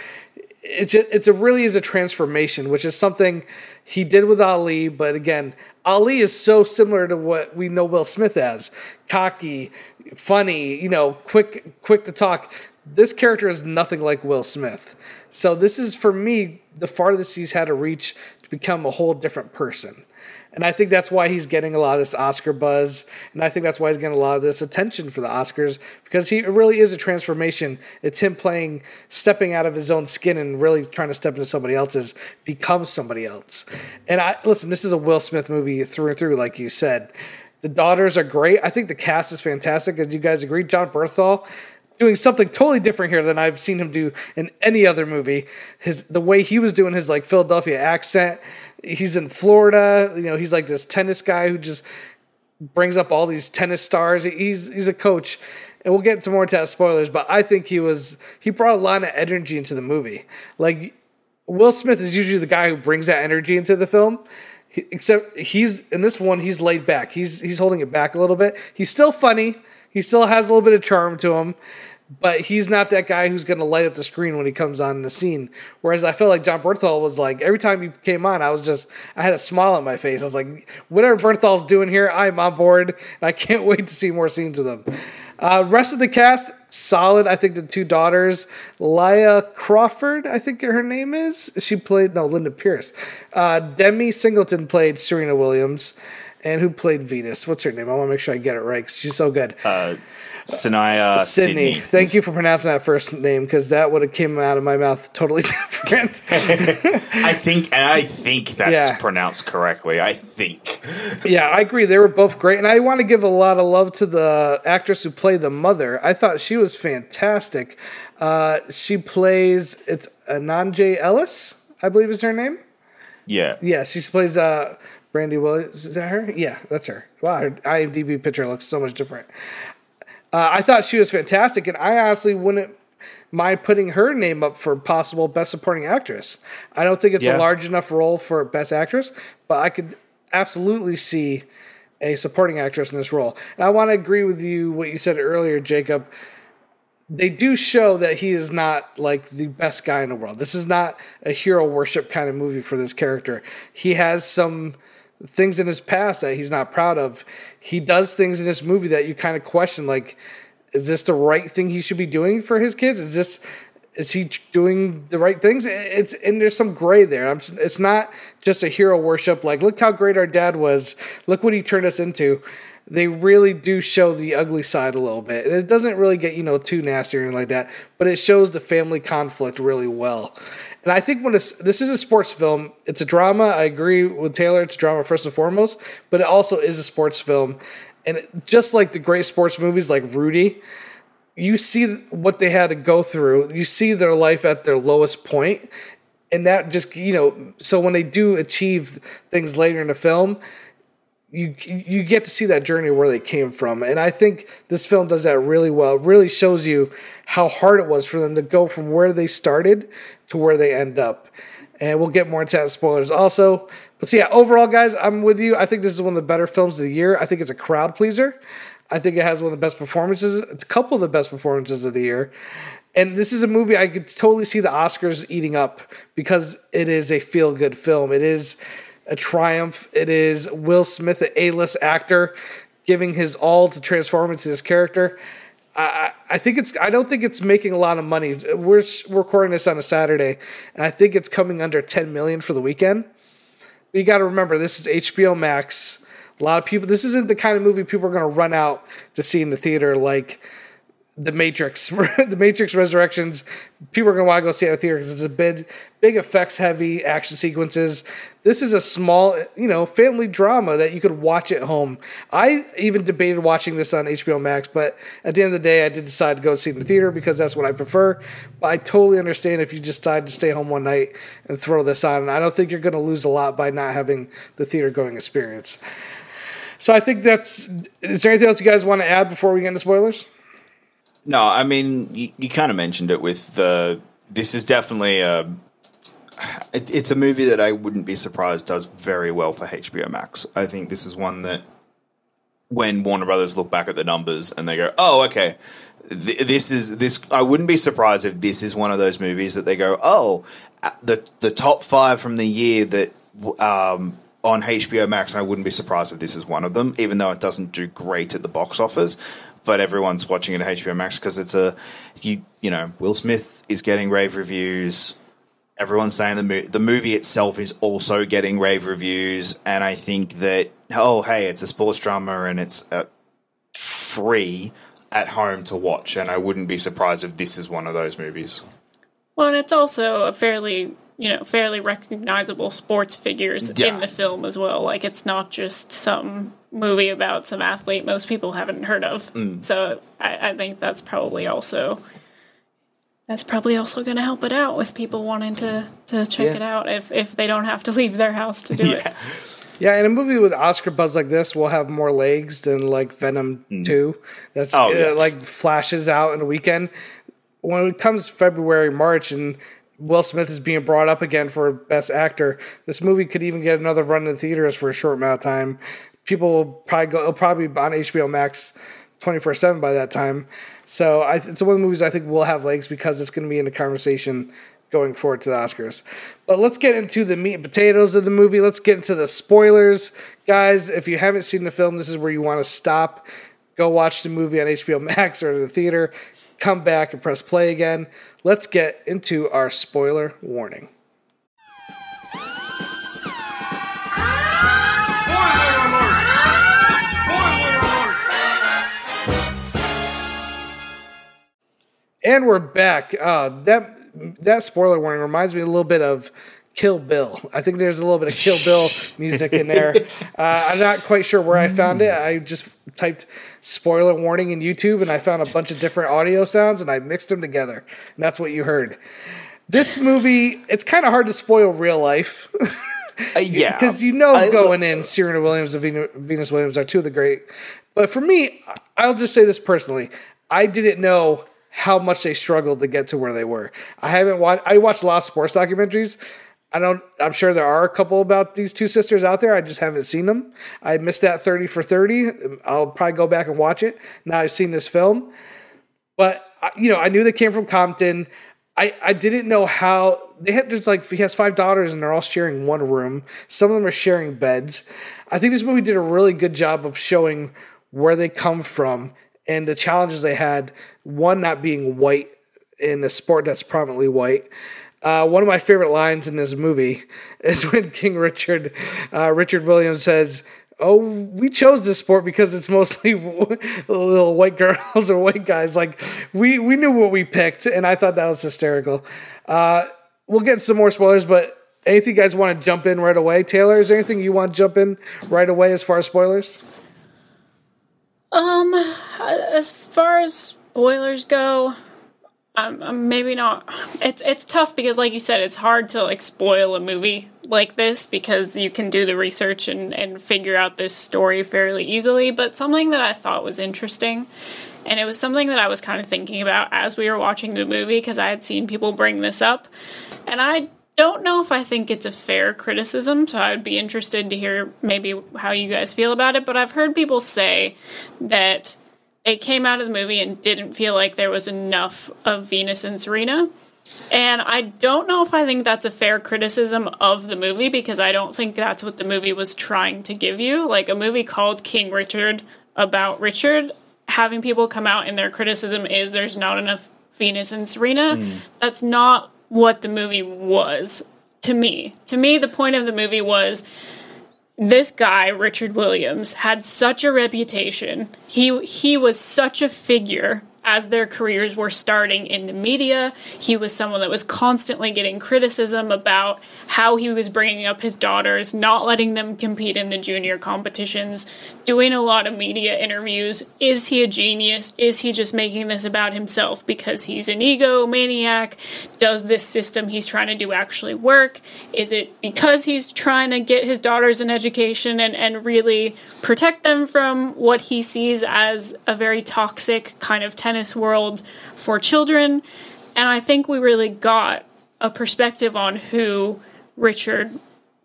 it's it's a really is a transformation, which is something he did with Ali. But again, Ali is so similar to what we know Will Smith as: cocky, funny, you know, quick quick to talk. This character is nothing like Will Smith. So this is for me the farthest he's had to reach to become a whole different person. And I think that's why he's getting a lot of this Oscar buzz. And I think that's why he's getting a lot of this attention for the Oscars because he really is a transformation. It's him playing, stepping out of his own skin and really trying to step into somebody else's, become somebody else. And I listen, this is a Will Smith movie through and through, like you said. The daughters are great. I think the cast is fantastic, as you guys agree. Jon Bernthal doing something totally different here than I've seen him do in any other movie. His the way he was doing his like Philadelphia accent. He's in Florida. You know, he's like this tennis guy who just brings up all these tennis stars. He's he's a coach. And we'll get into more into spoilers, but I think he was he brought a lot of energy into the movie. Like Will Smith is usually the guy who brings that energy into the film. Except he's in this one, he's laid back. He's he's holding it back a little bit. He's still funny. He still has a little bit of charm to him, but he's not that guy who's going to light up the screen when he comes on the scene. Whereas I felt like Jon Bernthal was like every time he came on, I was just I had a smile on my face. I was like, whatever Bernthal's doing here, I'm on board. And I can't wait to see more scenes with him. Uh, rest of the cast solid. I think the two daughters, Layla Crawford, I think her name is. She played no Linda Pierce. Uh, Demi Singleton played Serena Williams. And who played Venus? What's her name? I want to make sure I get it right she's so good. Saniyya Sidney. Sidney. Thank you for pronouncing that first name because that would have came out of my mouth totally different. I think, and I think that's Yeah. pronounced correctly. I think. yeah, I agree. They were both great, and I want to give a lot of love to the actress who played the mother. I thought she was fantastic. Uh, she plays it's Aunjanue Ellis, I believe is her name. Yeah. Yeah, she plays uh, Brandy Williams. Is that her? Yeah, that's her. Wow, her IMDb picture looks so much different. Uh, I thought she was fantastic, and I honestly wouldn't mind putting her name up for possible Best Supporting Actress. I don't think it's Yeah. a large enough role for Best Actress, but I could absolutely see a supporting actress in this role. And I want to agree with you what you said earlier, Jacob they do show that he is not like the best guy in the world. This is not a hero worship kind of movie for this character. He has some things in his past that he's not proud of. He does things in this movie that you kind of question like is this the right thing he should be doing for his kids? Is this is he doing the right things? It's and there's some gray there. It's not just a hero worship. Like, look how great our dad was. Look what he turned us into. They really do show the ugly side a little bit, and it doesn't really get you know too nasty or anything like that. But it shows the family conflict really well. And I think when this is a sports film, it's a drama. I agree with Taylor. It's a drama first and foremost, but it also is a sports film. And just like the great sports movies like Rudy, you see what they had to go through. You see their life at their lowest point, and that just you know. So when they do achieve things later in the film, you you get to see that journey where they came from, and I think this film does that really well. It really shows you how hard it was for them to go from where they started to where they end up. And we'll get more into that spoilers also. But so yeah, overall, guys, I'm with you. I think this is one of the better films of the year. I think it's a crowd pleaser. I think it has one of the best performances. It's a couple of the best performances of the year. And this is a movie I could totally see the Oscars eating up because it is a feel good film. It is a triumph. It is Will Smith, an A list actor, giving his all to transform into this character. I, I think it's. I don't think it's making a lot of money. We're, recording this on a Saturday, and I think it's coming under 10 million for the weekend. But you got to remember, this is HBO Max. A lot of people. This isn't the kind of movie people are going to run out to see in the theater like the Matrix, the Matrix Resurrections. People are gonna want to go see it in the theater because it's a big, big effects heavy action sequences. This is a small, you know, family drama that you could watch at home. I even debated watching this on HBO Max, but at the end of the day, I did decide to go see it in the theater because that's what I prefer. But I totally understand if you decide to stay home one night and throw this on. And I don't think you're gonna lose a lot by not having the theater going experience. So I think that's. Is there anything else you guys want to add before we get into spoilers? No, I mean you, you kind of mentioned it with the. This is definitely a. It, it's a movie that I wouldn't be surprised does very well for HBO Max. I think this is one that when Warner Brothers look back at the numbers and they go, "Oh, okay, th- this is this." I wouldn't be surprised if this is one of those movies that they go, "Oh, the the top five from the year that um, on HBO Max." And I wouldn't be surprised if this is one of them, even though it doesn't do great at the box office. But everyone's watching it at HBO Max because it's a you you know Will Smith is getting rave reviews everyone's saying the mo- the movie itself is also getting rave reviews, and I think that oh hey, it's a sports drama and it's uh, free at home to watch, and I wouldn't be surprised if this is one of those movies. Well, and it's also a fairly you know fairly recognizable sports figures Yeah. in the film as well. Like it's not just some movie about some athlete most people haven't heard of. Mm. So I, I think that's probably also that's probably also going to help it out with people wanting to to check Yeah. it out if if they don't have to leave their house to do it. Yeah, in a movie with Oscar buzz like this we'll have more legs than like Venom Two. That's Oh, uh, yeah. like flashes out in a weekend. When it comes February, March, and Will Smith is being brought up again for Best Actor, this movie could even get another run in the theaters for a short amount of time. People will probably go. It'll probably be on HBO Max twenty four seven by that time. So I, it's one of the movies I think will have legs because it's going to be in the conversation going forward to the Oscars. But let's get into the meat and potatoes of the movie. Let's get into the spoilers. Guys, if you haven't seen the film, this is where you want to stop. Go watch the movie on HBO Max or the theater. Come back and press play again. Let's get into our spoiler warning. And we're back. Uh, that that spoiler warning reminds me a little bit of Kill Bill. I think there's a little bit of Kill Bill music in there. Uh, I'm not quite sure where I found it. I just typed spoiler warning in YouTube and I found a bunch of different audio sounds and I mixed them together. And that's what you heard. This movie, it's kind of hard to spoil real life. Uh, yeah, because you know I- going in, Serena Williams and Venus Williams are two of the great. But for me, I'll just say this personally: I didn't know how much they struggled to get to where they were. I haven't watched. I watched a lot of sports documentaries. I don't. I'm sure there are a couple about these two sisters out there. I just haven't seen them. I missed that thirty for thirty. I'll probably go back and watch it. Now I've seen this film, but you know, I knew they came from Compton. I, I didn't know how they had just like he has five daughters and they're all sharing one room. Some of them are sharing beds. I think this movie did a really good job of showing where they come from and the challenges they had. One not being white in a sport that's prominently white. Uh, one of my favorite lines in this movie is when King Richard, uh, Richard Williams says, "Oh, we chose this sport because it's mostly little white girls or white guys." Like we we knew what we picked, and I thought that was hysterical. Uh, we'll get some more spoilers, but anything you guys want to jump in right away? Taylor, is there anything you want to jump in right away as far as spoilers? Um, as far as spoilers go, um, maybe not. It's it's tough because, like you said, it's hard to like spoil a movie like this because you can do the research and and figure out this story fairly easily. But something that I thought was interesting, and it was something that I was kind of thinking about as we were watching the movie because I had seen people bring this up, and I don't know if I think it's a fair criticism, so I'd be interested to hear maybe how you guys feel about it. But I've heard people say that they came out of the movie and didn't feel like there was enough of Venus and Serena. And I don't know if I think that's a fair criticism of the movie because I don't think that's what the movie was trying to give you. Like a movie called King Richard about Richard, having people come out and their criticism is there's not enough Venus and Serena. Hmm. That's not what the movie was to me. To me, the point of the movie was this guy Richard Williams had such a reputation. He he was such a figure as their careers were starting in the media. He was someone that was constantly getting criticism about how he was bringing up his daughters, not letting them compete in the junior competitions, doing a lot of media interviews. Is he a genius? Is he just making this about himself because he's an egomaniac? Does this system he's trying to do actually work? Is it because he's trying to get his daughters an education and, and really protect them from what he sees as a very toxic kind of tennis world for children? And I think we really got a perspective on who Richard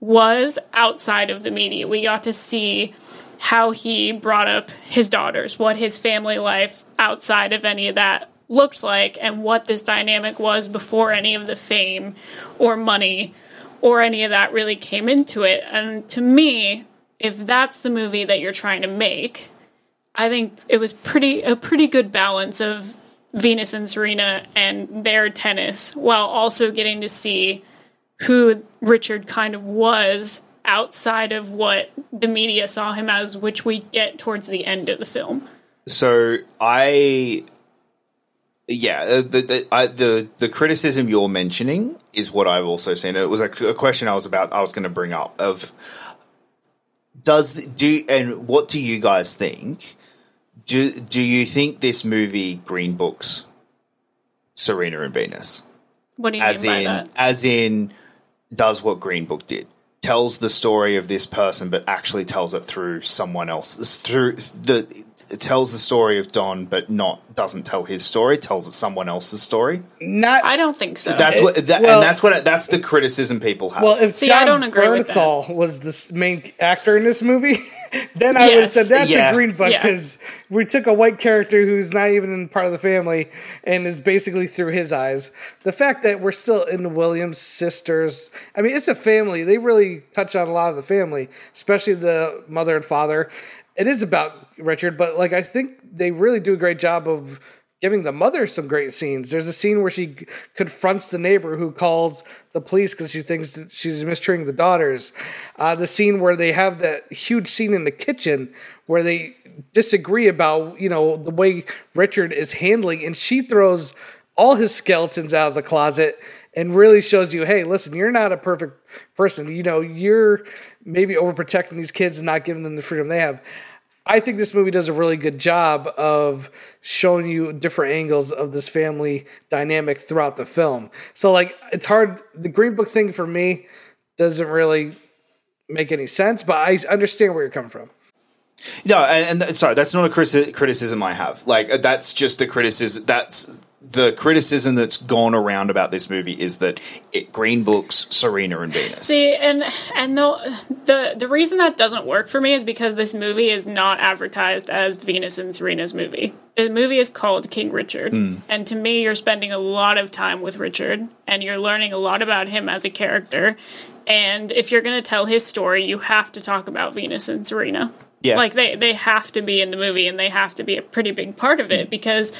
was outside of the media. We got to see how he brought up his daughters, what his family life outside of any of that looked like, and what this dynamic was before any of the fame or money or any of that really came into it. And to me, if that's the movie that you're trying to make, I think it was pretty a pretty good balance of Venus and Serena and their tennis while also getting to see who Richard kind of was outside of what the media saw him as, which we get towards the end of the film. So I, yeah, uh, the the I, the the criticism you're mentioning is what I've also seen. It was a, a question I was about. I was going to bring up of does do and what do you guys think? Do do you think this movie Green Books Serena and Venus? What do you as mean by in that? as in does what Green Book did. Tells the story of this person, but actually tells it through someone else. Through the it tells the story of Don, but not doesn't tell his story. Tells it someone else's story. Not I don't think so. That's what, that, well- and that's what that's the criticism people have. well. If See, Jon I don't agree with that. Bernthal was the main actor in this movie, then I would have said that's Yeah. a green book Yeah. because we took a white character who's not even part of the family and is basically through his eyes. The fact that we're still in the Williams sisters, I mean, it's a family. They really touch on a lot of the family, especially the mother and father. It is about Richard, but like I think they really do a great job of giving the mother some great scenes. There's a scene where she confronts the neighbor who calls the police because she thinks that she's mistreating the daughters. Uh, the scene where they have that huge scene in the kitchen where they disagree about you know the way Richard is handling, and she throws all his skeletons out of the closet and really shows you, hey, listen, you're not a perfect person. You know, you're maybe overprotecting these kids and not giving them the freedom they have. I think this movie does a really good job of showing you different angles of this family dynamic throughout the film. So, like, it's hard. The Green Book thing for me doesn't really make any sense, but I understand where you're coming from. No, and, and sorry, that's not a criti- criticism I have. Like that's just the criticism. That's the criticism that's gone around about this movie is that it Green Book's Serena and Venus. See, and and the, the the reason that doesn't work for me is because this movie is not advertised as Venus and Serena's movie. The movie is called King Richard, hmm. and to me, you're spending a lot of time with Richard, and you're learning a lot about him as a character. And if you're going to tell his story, you have to talk about Venus and Serena. Yeah. Like they they have to be in the movie, and they have to be a pretty big part of it hmm. because,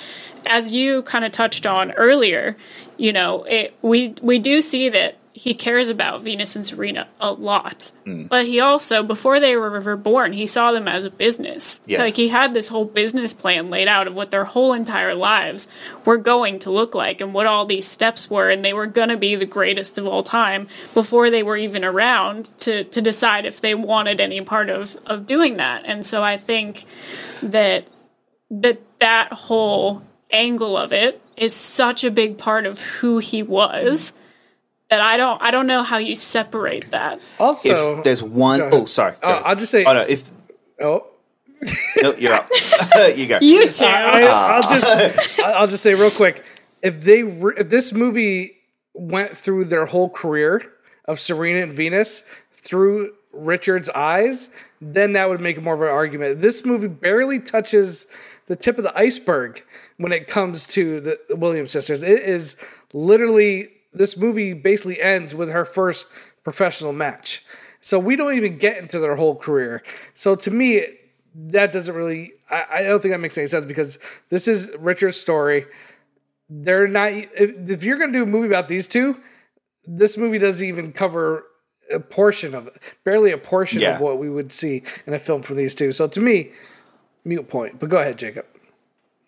as you kind of touched on earlier, you know, it, we we do see that he cares about Venus and Serena a lot. Mm. But he also, before they were ever born, he saw them as a business. Yeah. Like he had this whole business plan laid out of what their whole entire lives were going to look like and what all these steps were, and they were going to be the greatest of all time before they were even around to to decide if they wanted any part of of doing that. And so I think that that that whole angle of it is such a big part of who he was that I don't I don't know how you separate that. Also, if there's one, Go ahead. oh sorry, Uh. I'll just say- oh no, if oh, no, you're up, you go. You too. I, I'll just I'll just say real quick if they re- if this movie went through their whole career of Serena and Venus through Richard's eyes, then that would make more of an argument. This movie barely touches the tip of the iceberg when it comes to the, Williams sisters. It is literally this movie basically ends with her first professional match. So we don't even get into their whole career. So to me, that doesn't really I, I don't think that makes any sense because this is Richard's story. They're not if, if you're gonna do a movie about these two, this movie doesn't even cover a portion of it, barely a portion Yeah. of what we would see in a film for these two. So to me, mute point. But go ahead, Jacob.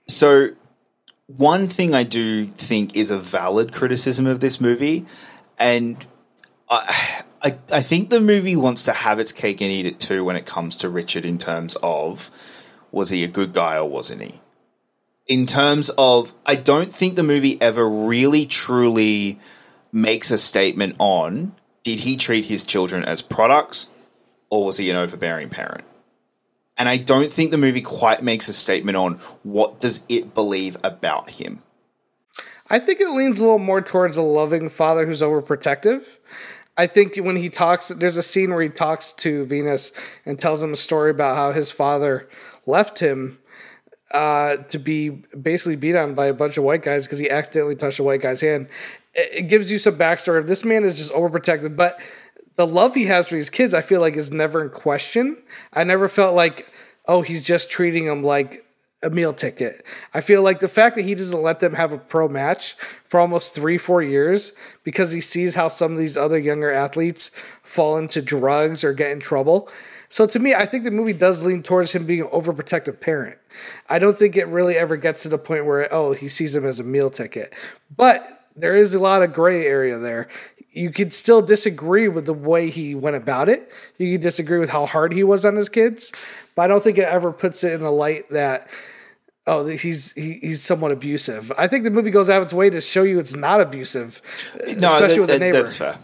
So, one thing I do think is a valid criticism of this movie, and I, I, I think the movie wants to have its cake and eat it too when it comes to Richard in terms of was he a good guy or wasn't he? In terms of, I don't think the movie ever really truly makes a statement on did he treat his children as products or was he an overbearing parent? And I don't think the movie quite makes a statement on what does it believe about him. I think it leans a little more towards a loving father who's overprotective. I think when he talks, there's a scene where he talks to Venus and tells him a story about how his father left him uh, to be basically beat on by a bunch of white guys because he accidentally touched a white guy's hand. It, it gives you some backstory. This man is just overprotected, but the love he has for his kids, I feel like, is never in question. I never felt like, oh, he's just treating them like a meal ticket. I feel like the fact that he doesn't let them have a pro match for almost three, four years because he sees how some of these other younger athletes fall into drugs or get in trouble. So to me, I think the movie does lean towards him being an overprotective parent. I don't think it really ever gets to the point where, oh, he sees him as a meal ticket. But there is a lot of gray area there. You could still disagree with the way he went about it. You could disagree with how hard he was on his kids, but I don't think it ever puts it in the light that oh he's he, he's somewhat abusive. I think the movie goes out of its way to show you it's not abusive, No, especially that- with the that- neighbor. that's fair.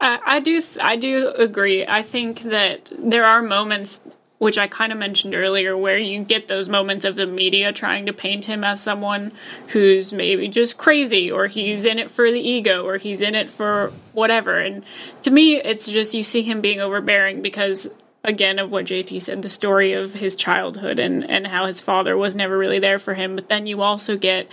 I, I do I do agree. I think that there are moments which I kind of mentioned earlier where you get those moments of the media trying to paint him as someone who's maybe just crazy or he's in it for the ego or he's in it for whatever. And to me it's just you see him being overbearing because again of what JT said the story of his childhood and and how his father was never really there for him but then you also get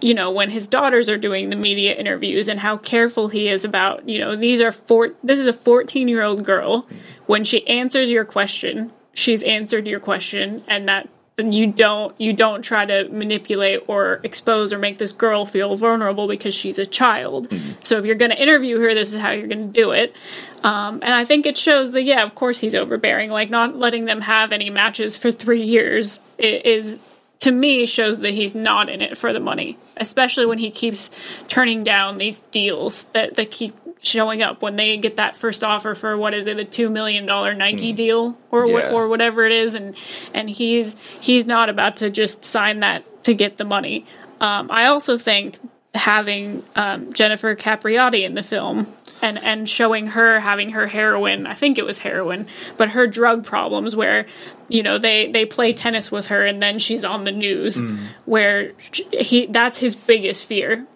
you know when his daughters are doing the media interviews and how careful he is about you know these are four this is a 14 year old girl when she answers your question she's answered your question and that then you don't you don't try to manipulate or expose or make this girl feel vulnerable because she's a child. So if you're going to interview her this is how you're going to do it. Um, and I think it shows that, yeah, of course he's overbearing. Like, not letting them have any matches for three years is, to me, shows that he's not in it for the money, especially when he keeps turning down these deals that, that keep showing up when they get that first offer for what is it the two million dollar Nike deal or Yeah. or whatever it is and and he's he's not about to just sign that to get the money. Um, I also think having um, Jennifer Capriati in the film and and showing her having her heroin I think it was heroin but her drug problems where you know they they play tennis with her and then she's on the news where he that's his biggest fear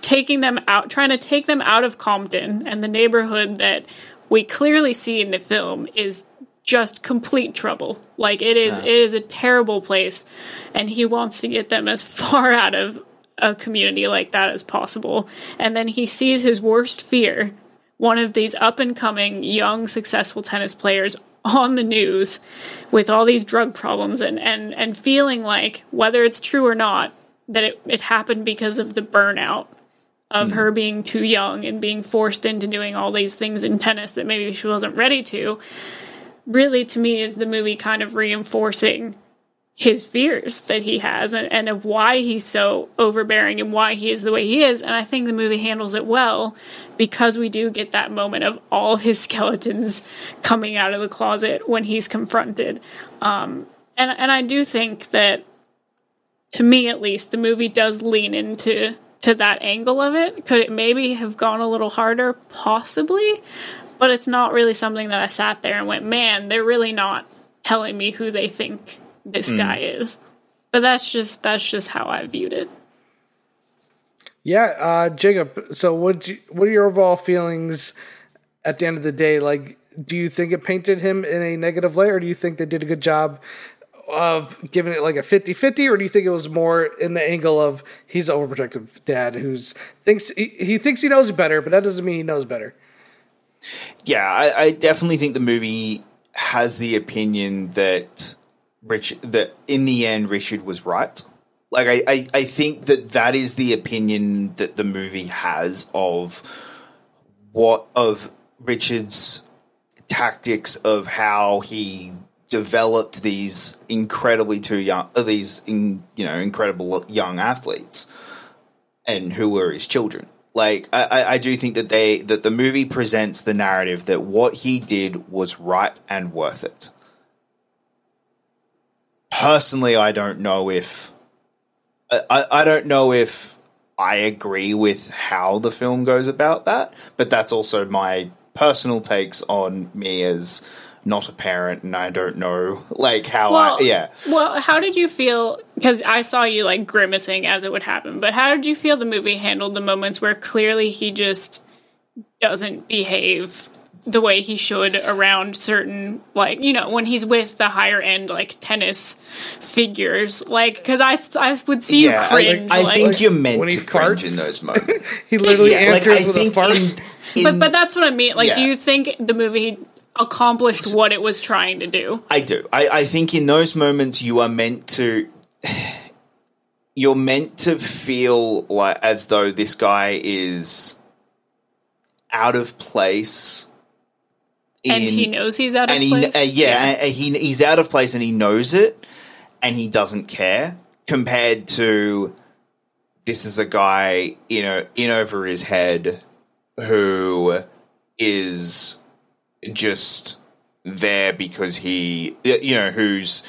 taking them out trying to take them out of Compton and the neighborhood that we clearly see in the film is just complete trouble like it is it is a terrible place and he wants to get them as far out of a community like that as possible. And then he sees his worst fear, one of these up and coming young successful tennis players on the news with all these drug problems and, and, and feeling like whether it's true or not, that it, it happened because of the burnout of her being too young and being forced into doing all these things in tennis that maybe she wasn't ready to. Really, to me, is the movie kind of reinforcing his fears that he has and, and of why he's so overbearing and why he is the way he is. And I think the movie handles it well because we do get that moment of all of his skeletons coming out of the closet when he's confronted. Um, and, and I do think that, to me at least, the movie does lean into to that angle of it. Could it maybe have gone a little harder? Possibly. But it's not really something that I sat there and went, man, they're really not telling me who they think this guy is. But that's just that's just how I viewed it. Yeah, uh, Jacob. So, what you, what are your overall feelings at the end of the day? Like, do you think it painted him in a negative light, or do you think they did a good job of giving it like a 50-50, or do you think it was more in the angle of he's an overprotective dad who's thinks he, he thinks he knows better, but that doesn't mean he knows better. Yeah, I, I definitely think the movie has the opinion that Rich that in the end Richard was right. Like I, I, I think that that is the opinion that the movie has of what of Richard's tactics of how he developed these incredibly young uh, these in, you know incredible young athletes and who were his children. Like I, I- do think that they that the movie presents the narrative that what he did was right and worth it. Personally, I don't know if I I don't know if I agree with how the film goes about that, but that's also my personal takes on me as not a parent and I don't know like how Well, I yeah. Well, how did you feel? Because I saw you like grimacing as it would happen. But how did you feel the movie handled the moments where clearly he just doesn't behave the way he should around certain like you know when he's with the higher end like tennis figures like because I, I would see you cringe I, like, think you're meant when to cringe in those moments. He literally Yeah, like, answers I with a think fart. in- in- but but that's what I mean like do you think the movie accomplished what it was trying to do I do. I, I think in those moments you are meant to you're meant to feel like as though this guy is out of place. and he knows he's out of he, place uh, yeah, uh, he he's out of place and he knows it, and he doesn't care. Compared to this is a guy, you know, in over his head, who is just there because he, you know, who's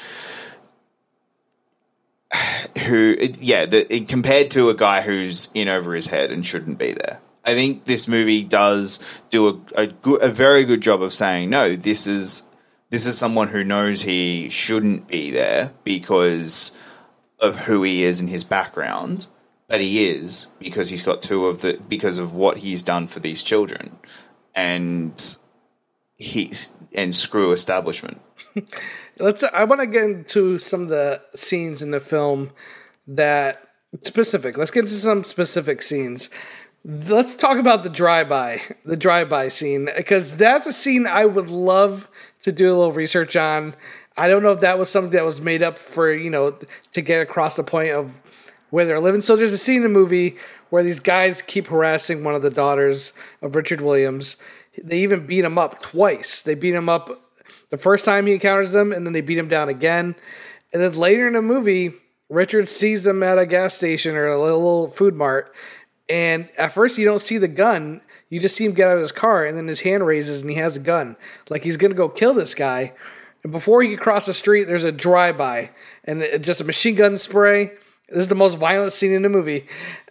who, yeah, the, compared to a guy who's in over his head and shouldn't be there. I think this movie does do a, a, good, a very good job of saying no. This is this is someone who knows he shouldn't be there because of who he is and his background, but he is because he's got two of the because of what he's done for these children, and he's and screw establishment. Let's. I want to get into some of the scenes in the film that specific. Let's get into some specific scenes. Let's talk about the drive-by, the drive-by scene, because that's a scene I would love to do a little research on. I don't know if that was something that was made up for you know to get across the point of where they're living. So there's a scene in the movie where these guys keep harassing one of the daughters of Richard Williams. They even beat him up twice. They beat him up the first time he encounters them, and then they beat him down again. And then later in the movie, Richard sees them at a gas station or a little food mart. And at first, you don't see the gun. You just see him get out of his car, and then his hand raises and he has a gun. Like he's going to go kill this guy. And before he can cross the street, there's a drive by and just a machine gun spray. This is the most violent scene in the movie.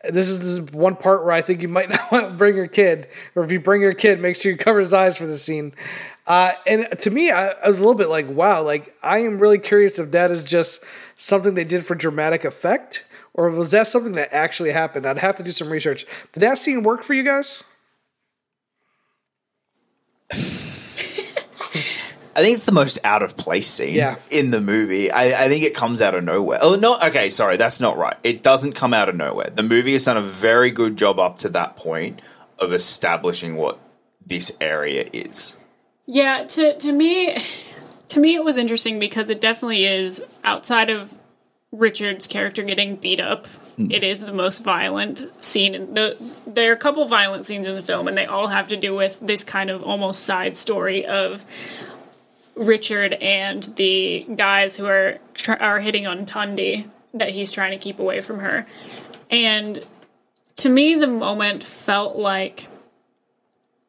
This is the one part where I think you might not want to bring your kid, or if you bring your kid, make sure you cover his eyes for the scene. Uh, and to me, I, I was a little bit like, wow, like I am really curious if that is just something they did for dramatic effect, or was that something that actually happened? I'd have to do some research. Did that scene work for you guys? I think it's the most out of place scene Yeah. in the movie. I, I think it comes out of nowhere. Oh no, okay, sorry, that's not right. It doesn't come out of nowhere. The movie has done a very good job up to that point of establishing what this area is. Yeah, to to me, to me, it was interesting because it definitely is outside of Richard's character getting beat up. Hmm. It is the most violent scene. In the there are a couple violent scenes in the film, and they all have to do with this kind of almost side story of Richard and the guys who are are hitting on Tunde that he's trying to keep away from her. And to me, the moment felt like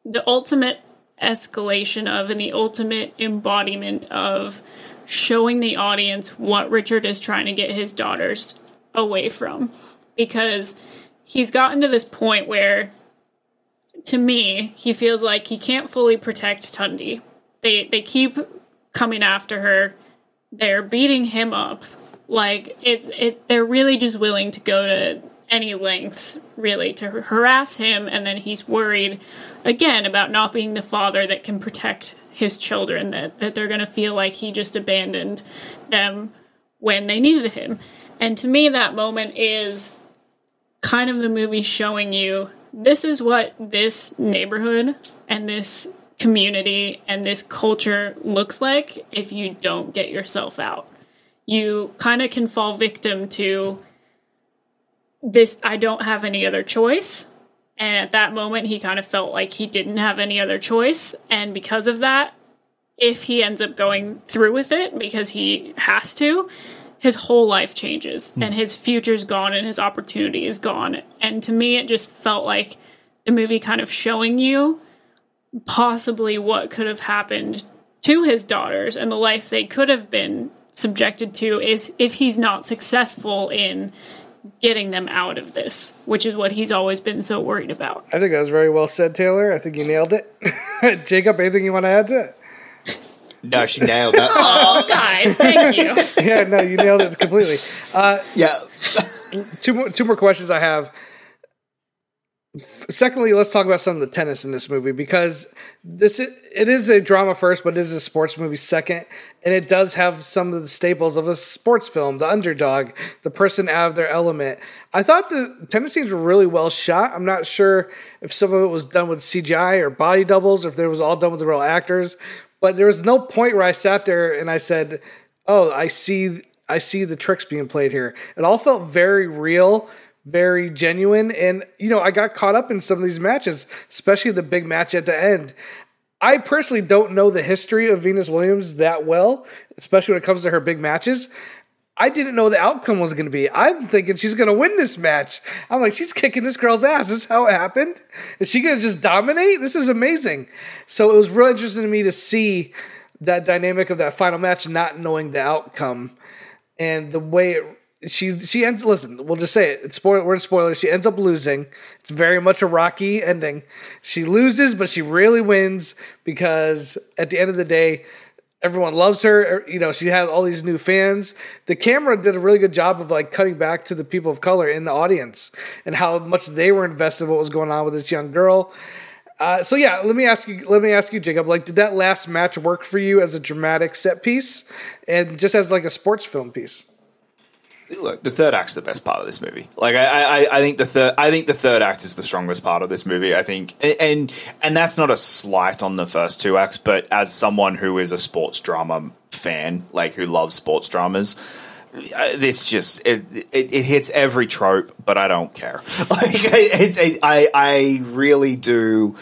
the ultimate escalation of and the ultimate embodiment of showing the audience what Richard is trying to get his daughters away from. Because he's gotten to this point where, to me, he feels like he can't fully protect Tunde. They they keep coming after her. They're beating him up. Like it's it they're really just willing to go to any lengths really to harass him and then he's worried again about not being the father that can protect his children that, that they're going to feel like he just abandoned them when they needed him and to me that moment is kind of the movie showing you this is what this neighborhood and this community and this culture looks like if you don't get yourself out you kind of can fall victim to this I don't have any other choice. And at that moment, he kind of felt like he didn't have any other choice. And because of that, if he ends up going through with it because he has to, his whole life changes hmm. and his future's gone and his opportunity is gone. And to me, it just felt like the movie kind of showing you possibly what could have happened to his daughters and the life they could have been subjected to is if he's not successful in getting them out of this, which is what he's always been so worried about. I think that was very well said, Taylor. I think you nailed it. Jacob, anything you want to add to it? No, she nailed that. Oh, guys, thank you. Yeah, no, you nailed it completely. Uh, yeah. two more two more questions I have. Secondly, let's talk about some of the tennis in this movie because this it is a drama first, but it is a sports movie second, and it does have some of the staples of a sports film: the underdog, the person out of their element. I thought the tennis scenes were really well shot. I'm not sure if some of it was done with CGI or body doubles, or if it was all done with the real actors. But there was no point where I sat there and I said, "Oh, I see." I see the tricks being played here. It all felt very real, very genuine. And, you know, I got caught up in some of these matches, especially the big match at the end. I personally don't know the history of Venus Williams that well, especially when it comes to her big matches. I didn't know the outcome was going to be. I'm thinking she's going to win this match. I'm like, she's kicking this girl's ass. This is how it happened. Is she going to just dominate? This is amazing. So it was really interesting to me to see that dynamic of that final match, not knowing the outcome and the way it, she she ends. Listen, we'll just say it. It's spoiler. We're in spoilers. She ends up losing. It's very much a rocky ending. She loses, but she really wins because at the end of the day, everyone loves her. You know, she had all these new fans. The camera did a really good job of like cutting back to the people of color in the audience and how much they were invested in what was going on with this young girl. Uh, so yeah, let me ask you. Let me ask you, Jacob. Like, did that last match work for you as a dramatic set piece, and just as like a sports film piece? Look, the third act's the best part of this movie. Like I, I, I think the third, I think the third act is the strongest part of this movie. I think, and and that's not a slight on the first two acts, but as someone who is a sports drama fan, like who loves sports dramas. Uh, this just it, it, it hits every trope, but I don't care. Like it, I I really do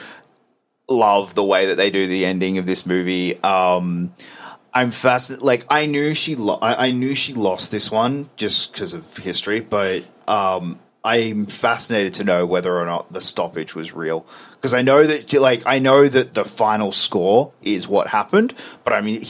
love the way that they do the ending of this movie. Um, I'm fascinated. Like I knew she, lo- I, I knew she lost this one just because of history, but um, I'm fascinated to know whether or not the stoppage was real because I know that, like, I know that the final score is what happened, but I mean,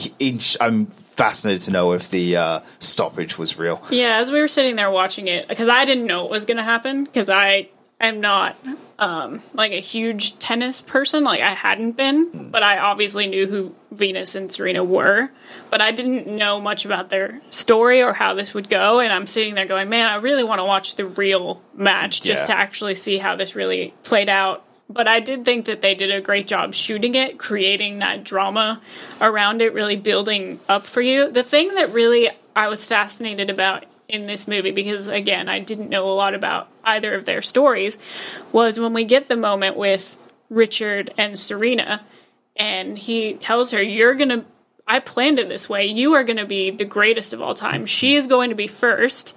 I'm fascinated to know if the uh, stoppage was real. Yeah, as we were sitting there watching it, because I didn't know it was going to happen because I am not um, like a huge tennis person. Like I hadn't been, but I obviously knew who Venus and Serena were. But I didn't know much about their story or how this would go. And I'm sitting there going, man, I really want to watch the real match just Yeah. to actually see how this really played out. But I did think that they did a great job shooting it, creating that drama around it, really building up for you. The thing that really I was fascinated about in this movie, because again, I didn't know a lot about either of their stories, was when we get the moment with Richard and Serena, and he tells her, You're gonna, I planned it this way. You are gonna be the greatest of all time. She is going to be first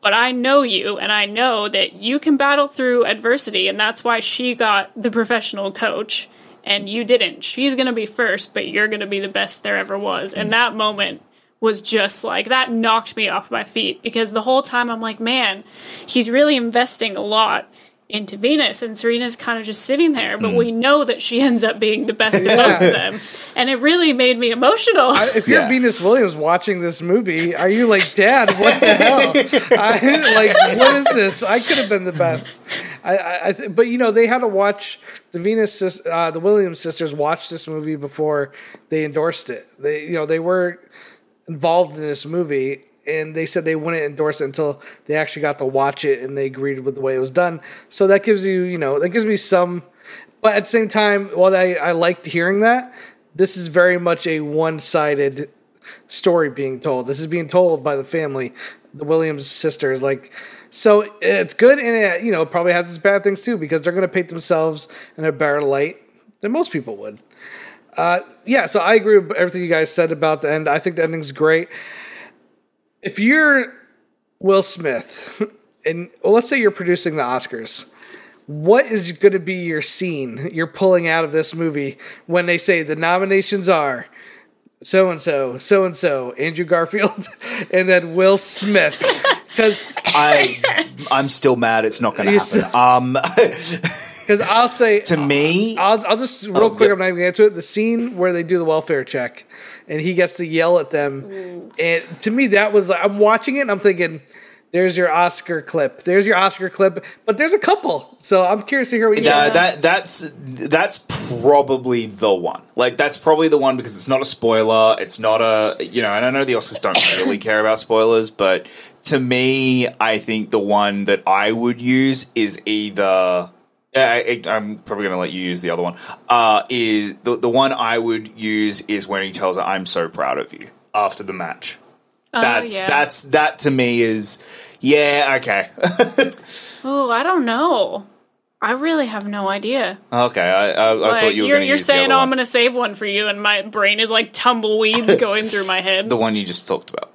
but I know you and I know that you can battle through adversity and that's why she got the professional coach and you didn't. She's going to be first, but you're going to be the best there ever was. And mm. that moment was just like that knocked me off my feet because the whole time I'm like, man, he's really investing a lot into Venus and Serena's kind of just sitting there, but we know that she ends up being the best of both of them. And it really made me emotional. I- If you're Yeah. Venus Williams watching this movie, are you like, Dad? What the hell? I, like, what is this? I could have been the best. I, I, I th- but you know, they had to watch the Venus, sis- uh, the Williams sisters watch this movie before they endorsed it. They, you know, they were involved in this movie, and they said they wouldn't endorse it until they actually got to watch it and they agreed with the way it was done. So that gives you, you know, that gives me some. But at the same time, while I, I liked hearing that, this is very much a one sided story being told. This is being told by the family, the Williams sisters. Like, so it's good, and it, you know, probably has its bad things too because they're going to paint themselves in a better light than most people would. Uh, yeah, so I agree with everything you guys said about the end. I think the ending's great. If you're Will Smith, and well, let's say you're producing the Oscars, what is going to be your scene you're pulling out of this movie when they say the nominations are so and so, so and so, Andrew Garfield, and then Will Smith? Because I I'm still mad. It's not going to happen. Um, because I'll say to me, I'll, I'll just real Oh, quick. yeah. I'm not even gonna get to it. The scene where they do the welfare check, and he gets to yell at them, mm. and to me that was like I'm watching it. and I'm thinking, "There's your Oscar clip. There's your Oscar clip." But there's a couple, so I'm curious to hear what you Yeah, that that's that's probably the one. Like that's probably the one because it's not a spoiler. It's not a you know, and I know the Oscars don't really care about spoilers, but to me, I think the one that I would use is either I, I, I'm probably going to let you use the other one. Uh, is the the one I would use is when he tells her, "I'm so proud of you" after the match. That's yeah. that's that to me is yeah okay Oh, I don't know. I really have no idea. okay. I, I, I Like, thought you were you're, going to you're use saying, "Oh, I'm going to save one for you," and my brain is like tumbleweeds going through my head. the one you just talked about.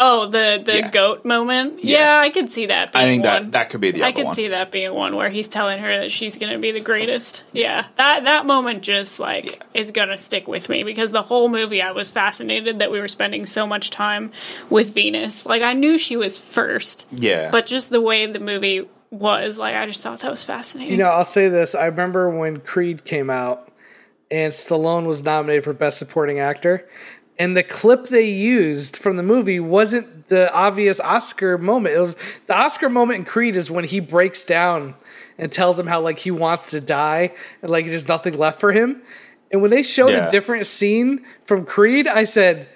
Oh, the the Yeah. goat moment. Yeah. Yeah. I could see that. Being I think one. that that could be the I other could one. see that being one where he's telling her that she's going to be the greatest. Yeah, that that moment just like is going to stick with me because the whole movie I was fascinated that we were spending so much time with Venus. Like I knew she was first, Yeah, but just the way the movie was, like I just thought that was fascinating. You know, I'll say this. I remember when Creed came out and Stallone was nominated for Best Supporting Actor. And the clip they used from the movie wasn't the obvious Oscar moment. It was the Oscar moment in Creed is when he breaks down and tells him how like he wants to die and like there's nothing left for him. And when they showed Yeah. a different scene from Creed, I said,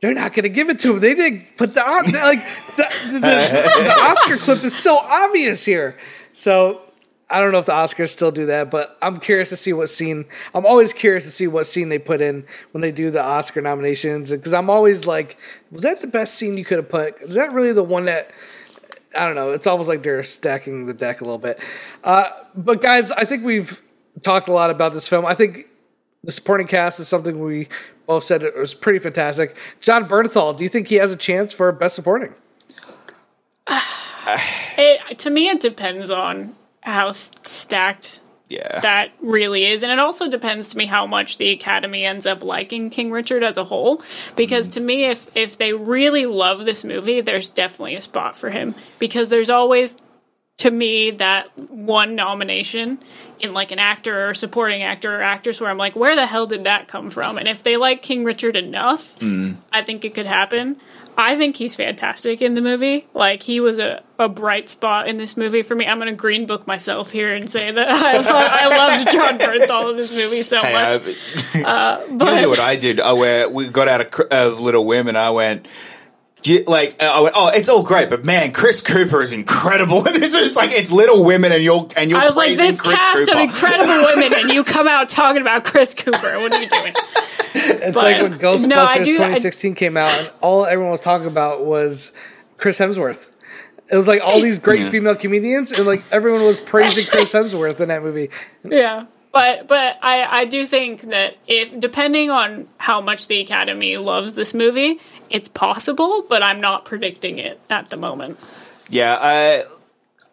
they're not going to give it to him. They didn't put the like the, the, the, the Oscar clip is so obvious here. So I don't know if the Oscars still do that, but I'm curious to see what scene. I'm always curious to see what scene they put in when they do the Oscar nominations because I'm always like, was that the best scene you could have put? Is that really the one that? I don't know. It's almost like they're stacking the deck a little bit. Uh, but guys, I think we've talked a lot about this film. I think the supporting cast is something we both said it was pretty fantastic. Jon Bernthal, do you think he has a chance for best supporting? it, to me, it depends on how stacked yeah. that really is. And it also depends to me how much the Academy ends up liking King Richard as a whole. Because to me, if if they really love this movie, there's definitely a spot for him. Because there's always to me that one nomination in like an actor or supporting actor or actress where I'm like, where the hell did that come from? And if they like King Richard enough, hmm. I think it could happen. I think he's fantastic in the movie. Like he was a, a bright spot in this movie for me. I'm gonna green book myself here and say that I, lo- I loved Jon Bernthal in this movie so Hey, much. I, you know uh, what I did? I where we got out of, of Little Women. I went. "Do you- Like uh, I went, oh, it's all great, but man, Chris Cooper is incredible. this is like it's Little Women, and you're and you're I was like, this Chris cast Cooper. of incredible women, and you come out talking about Chris Cooper. What are you doing? It's But- like when Ghostbusters no, I do- I- 2016 came out, and all everyone was talking about was Chris Hemsworth. It was like all these great Yeah. female comedians, and like everyone was praising Chris Hemsworth in that movie. Yeah. But but I, I do think that if depending on how much the Academy loves this movie, it's possible, but I'm not predicting it at the moment. Yeah, I,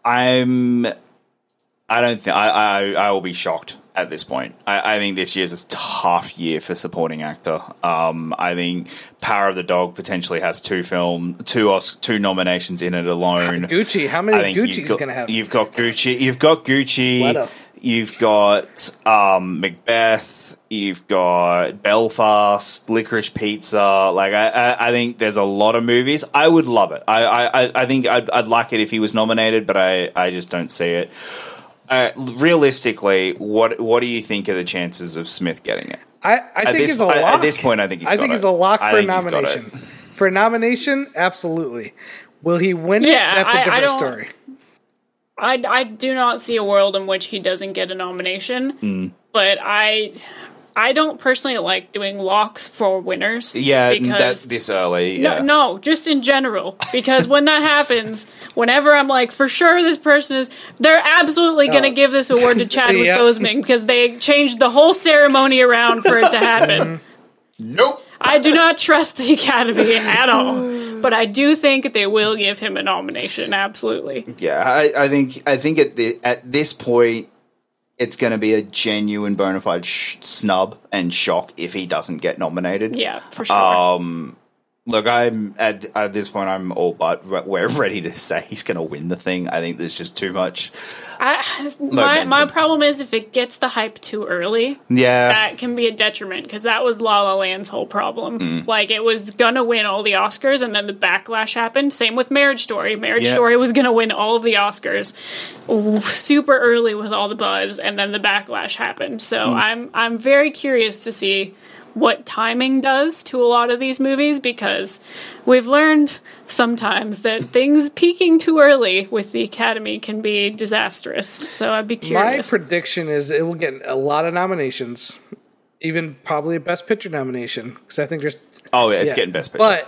I'm. I don't think I, I. I will be shocked at this point. I, I think this year's a tough year for supporting actor. Um, I think Power of the Dog potentially has two film, two Os- two nominations in it alone. Gucci, how many think you've Gucci's got- gonna have? You've got Gucci. You've got Gucci. Leto. You've got um, Macbeth. You've got Belfast, Licorice Pizza. Like I, I, I think there's a lot of movies. I would love it. I, I, I- I think I'd, I'd like it if he was nominated, but I, I just don't see it. Uh, realistically, what what do you think are the chances of Smith getting it? I, I think this, it's a lock. at this point, I think he's. I got think it. it's a lock for a think he's got it. nomination. For a nomination, absolutely. Will he win it? Yeah, That's a different don't- story. I, I do not see a world in which he doesn't get a nomination, Mm. but I I don't personally like doing locks for winners. Yeah, that's this early. No, Yeah. no, just in general. Because when that happens, whenever I'm like, for sure this person is, they're absolutely going to Oh. give this award to Chadwick Yeah. Boseman because they changed the whole ceremony around for it to happen. Nope. I do not trust the Academy at all, but I do think they will give him a nomination. Absolutely. Yeah, I, I think I think at the at this point, it's going to be a genuine bona fide sh- snub and shock if he doesn't get nominated. Yeah, for sure. Um, look, I'm at at this point, I'm all but re- we're ready to say he's going to win the thing. I think there's just too much. I, my, my problem is if it gets the hype too early, Yeah, that can be a detriment because that was La La Land's whole problem. Mm. Like it was gonna win all the Oscars, and then the backlash happened. Same with Marriage Story. Marriage Yeah. Story was gonna win all of the Oscars super early with all the buzz, and then the backlash happened. So Mm. I'm I'm very curious to see what timing does to a lot of these movies because we've learned sometimes that things peaking too early with the Academy can be disastrous. So I'd be curious. My prediction is it will get a lot of nominations, even probably a Best Picture nomination because I think there's. Oh, yeah, it's yeah. getting best picture. But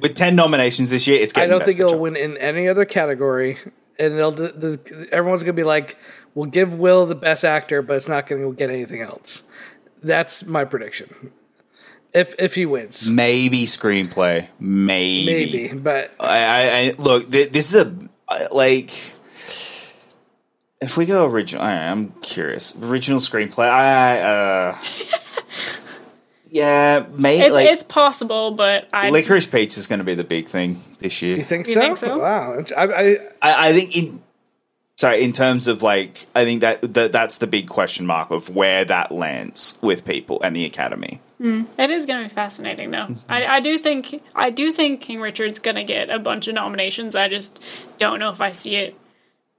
with ten nominations this year, it's getting. I don't best think picture. it'll win in any other category, and they'll the, the, everyone's gonna be like, "We'll give Will the Best Actor, but it's not gonna get anything else." That's my prediction. If if he wins, Maybe screenplay, maybe. maybe, but I, I, I look. Th- this is a like. If we go original, I, I'm curious. Original screenplay. I uh, yeah, maybe it's, like it's possible, but I licorice pizza is going to be the big thing this year. you think You so? think so? Wow, I, I I, I think in sorry in terms of like I think that, that that's the big question mark of where that lands with people and the academy. Hmm. It is going to be fascinating, though. I, I do think I do think King Richard's going to get a bunch of nominations. I just don't know if I see it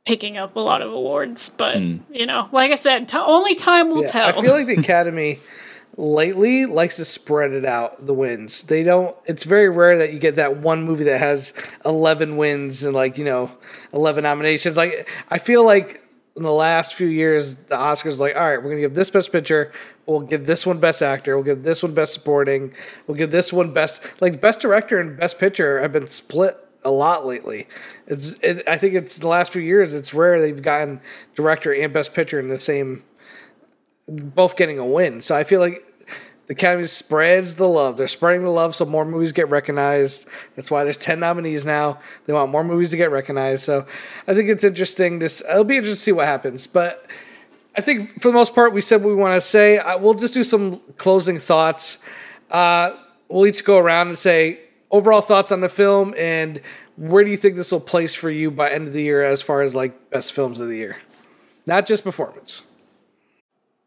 picking up a lot of awards. But hmm. you know, like I said, t- only time will yeah, tell. I feel like the Academy lately likes to spread it out the wins. They don't. It's very rare that you get that one movie that has eleven wins and like you know eleven nominations. Like I feel like in the last few years, the Oscars like, all right, we're gonna give this best picture. We'll give this one best actor. We'll give this one best supporting. We'll give this one best like best director and best picture have been split a lot lately. It's it, I think it's the last few years. It's rare they've gotten director and best picture in the same both getting a win. So I feel like the Academy spreads the love. They're spreading the love so more movies get recognized. That's why there's 10 nominees now. They want more movies to get recognized. So I think it's interesting. This it'll be interesting to see what happens. But I think for the most part, we said what we want to say. I, we'll just do some closing thoughts. Uh, we'll each go around and say overall thoughts on the film and where do you think this will place for you by end of the year as far as like best films of the year, not just performance.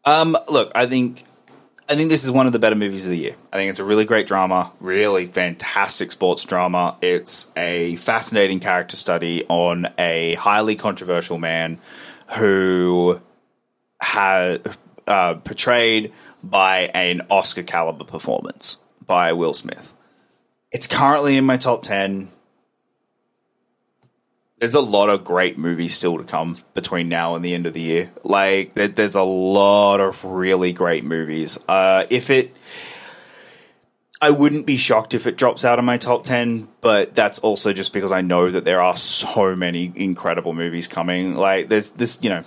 Um, look, I think I think this is one of the better movies of the year. I think it's a really great drama, really fantastic sports drama. It's a fascinating character study on a highly controversial man who had uh, portrayed by an Oscar caliber performance by Will Smith. It's currently in my top ten. There's a lot of great movies still to come between now and the end of the year. Like there's a lot of really great movies. Uh, if it, I wouldn't be shocked if it drops out of my top ten, but that's also just because I know that there are so many incredible movies coming. Like there's this, you know,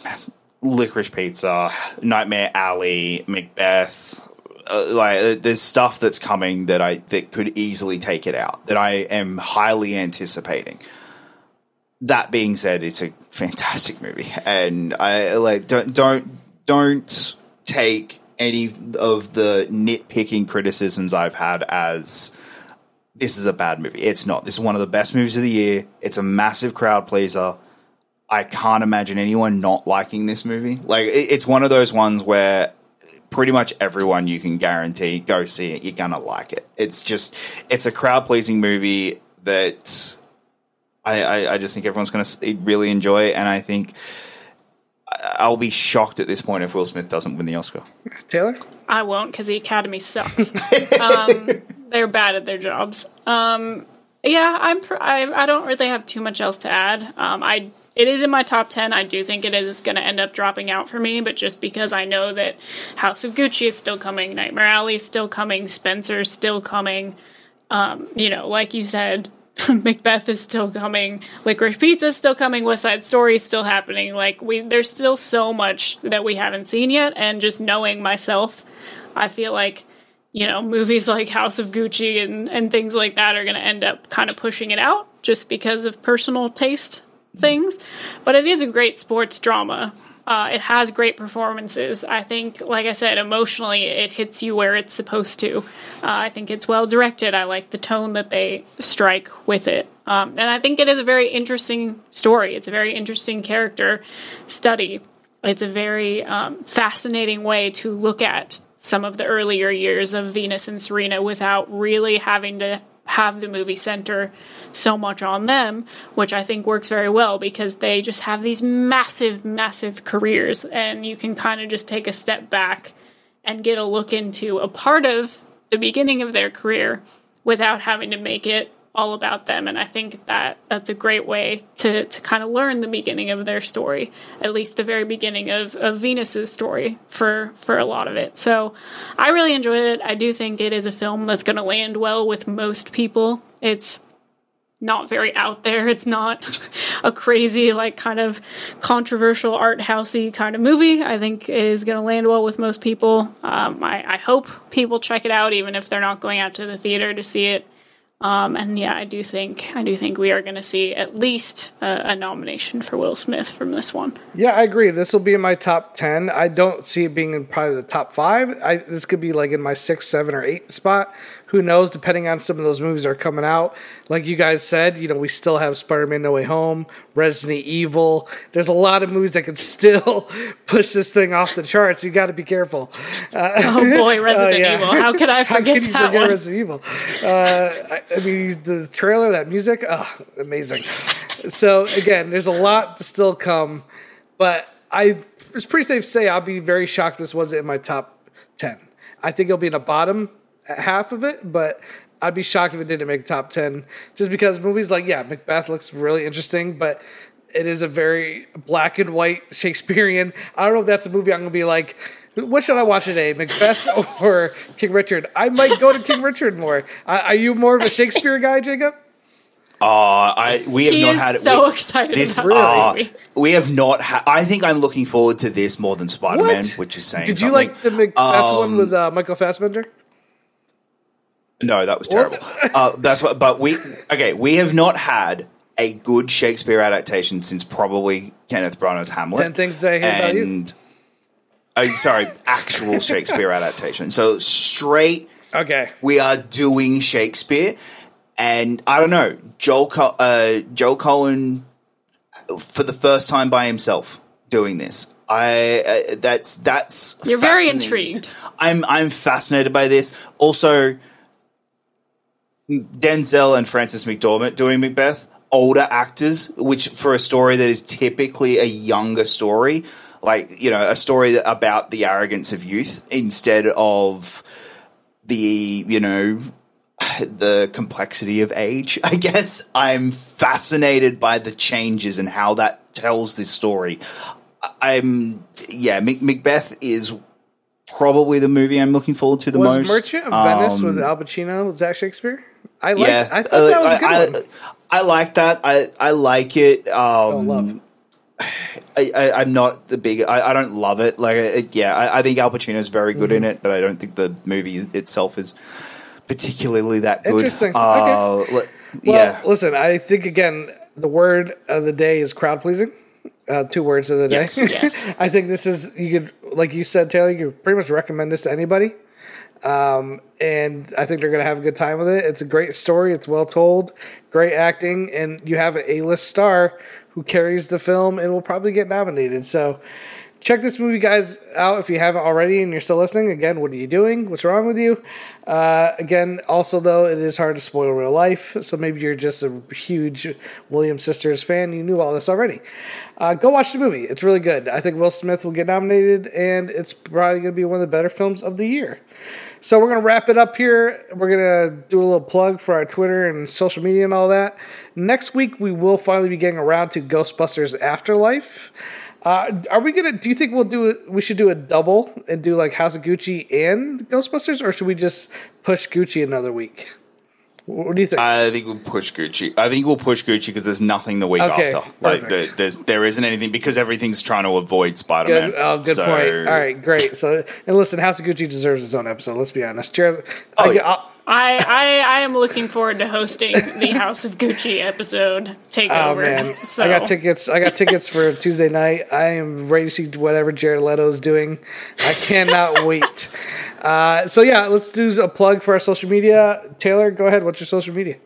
Licorice Pizza, Nightmare Alley, Macbeth. Uh, like uh, there's stuff that's coming that I that could easily take it out that I am highly anticipating that being said, it's a fantastic movie, and I like don't don't don't take any of the nitpicking criticisms I've had as this is a bad movie. It's not. This is one of the best movies of the year. It's a massive crowd pleaser. I can't imagine anyone not liking this movie. Like it, it's one of those ones where pretty much everyone you can guarantee go see it. You're gonna like it. It's just it's a crowd pleasing movie that I, I, I just think everyone's going to really enjoy and I think I- I'll be shocked at this point if Will Smith doesn't win the Oscar. Taylor? I won't because the Academy sucks. um, they're bad at their jobs. Um, yeah, I'm. Pr- I, I don't really have too much else to add. Um, I it is in my top ten. I do think it is going to end up dropping out for me, but just because I know that House of Gucci is still coming, Nightmare Alley is still coming, Spencer is still coming. Um, you know, like you said, Macbeth is still coming, Licorice Pizza is still coming, West Side Story is still happening. Like we, there's still so much that we haven't seen yet, and just knowing myself, I feel like you know movies like House of Gucci and and things like that are going to end up kind of pushing it out just because of personal taste things. But it is a great sports drama. Uh, it has great performances. I think, like I said, emotionally, it hits you where it's supposed to. Uh, I think it's well directed. I like the tone that they strike with it. Um, and I think it is a very interesting story. It's a very interesting character study. It's a very um, fascinating way to look at some of the earlier years of Venus and Serena without really having to have the movie center so much on them, which I think works very well because they just have these massive, massive careers, and you can kind of just take a step back and get a look into a part of the beginning of their career without having to make it all about them. And I think that that's a great way to, to kind of learn the beginning of their story, at least the very beginning of, of Venus's story for, for a lot of it. So I really enjoyed it. I do think it is a film that's going to land well with most people. It's not very out there. It's not a crazy, like, kind of controversial art housey kind of movie. I think it is going to land well with most people. Um, I, I hope people check it out, even if they're not going out to the theater to see it. Um, and yeah, I do think I do think we are going to see at least a, a, nomination for Will Smith from this one. Yeah, I agree. This will be in my top ten. I don't see it being in probably the top five. I, this could be like in my six, seven, or eight spot who knows? Depending on some of those movies are coming out. Like you guys said, you know, we still have Spider Man No Way Home, Resident Evil. There's a lot of movies that can still push this thing off the charts. You got to be careful. Uh, oh boy, Resident uh, yeah. Evil! How could I forget that forget one? Resident Evil. Uh, I, I, mean, the trailer, that music, oh, amazing. so again, there's a lot to still come, but I it's pretty safe to say I'll be very shocked this wasn't in my top ten. I think it'll be in the bottom half of it, but I'd be shocked if it didn't make the top 10 just because movies like, yeah, Macbeth looks really interesting, but it is a very black and white Shakespearean. I don't know if that's a movie I'm going to be like, what should I watch today, Macbeth or King Richard? I might go to King Richard more. Are you more of a Shakespeare guy, Jacob? Uh, I we have he not is had so we, excited this. about uh, we have not. Ha- I think I'm looking forward to this more than Spider Man, which is saying. Did you like the Macbeth um, one with uh, Michael Fassbender? No, that was terrible. uh, that's what. But we okay. We have not had a good Shakespeare adaptation since probably Kenneth Branagh's Hamlet. Ten things I hate about you. Oh, sorry, actual Shakespeare adaptation. So straight. Okay. We are doing Shakespeare, and I don't know Joel Co- uh, Joel Coen for the first time by himself doing this. I uh, that's that's you're very intrigued. I'm I'm fascinated by this. Also, Denzel and Frances McDormand doing Macbeth, older actors, which for a story that is typically a younger story, like you know, a story about the arrogance of youth instead of the you know the complexity of age. I guess I'm fascinated by the changes and how that tells this story. I'm yeah, Macbeth is probably the movie I'm looking forward to the was most. Merchant of Venice um, with Al Pacino, Zach Shakespeare? I like. Yeah, I thought that was a good I. I, I, like that. I I like it. Um, oh, love. I, I, am not the big. I, I don't love it. Like, it, yeah, I, I think Al Pacino is very good mm-hmm. in it, but I don't think the movie itself is particularly that good. Interesting. Uh, okay. Well, yeah. Listen, I think again, the word of the day is crowd pleasing. Uh, two words of the day. Yes, yes. I think this is you could, like you said, Taylor. You could pretty much recommend this to anybody. Um, and I think they're going to have a good time with it. It's a great story. It's well told, great acting, and you have an A-list star who carries the film and will probably get nominated. So check this movie, guys, out if you haven't already and you're still listening. Again, what are you doing? What's wrong with you? Uh, again, also though, it is hard to spoil real life, so maybe you're just a huge Williams Sisters fan. You knew all this already. Uh, go watch the movie; it's really good. I think Will Smith will get nominated, and it's probably going to be one of the better films of the year. So we're gonna wrap it up here. We're gonna do a little plug for our Twitter and social media and all that. Next week we will finally be getting around to Ghostbusters Afterlife. Uh, are we gonna? Do you think we'll do it? We should do a double and do like House of Gucci and Ghostbusters, or should we just push Gucci another week? What do you think? I think we'll push Gucci. I think we'll push Gucci because there's nothing the week okay, after. Like there, there's there isn't anything because everything's trying to avoid Spider Man. Good, oh, good so, point. All right, great. So and listen, House of Gucci deserves its own episode. Let's be honest. Jared, oh, I, yeah. I, I, I am looking forward to hosting the House of Gucci episode takeover. Oh man, so. I got tickets. I got tickets for Tuesday night. I am ready to see whatever Jared Leto's doing. I cannot wait. Uh, so yeah, let's do a plug for our social media. Taylor, go ahead. What's your social media?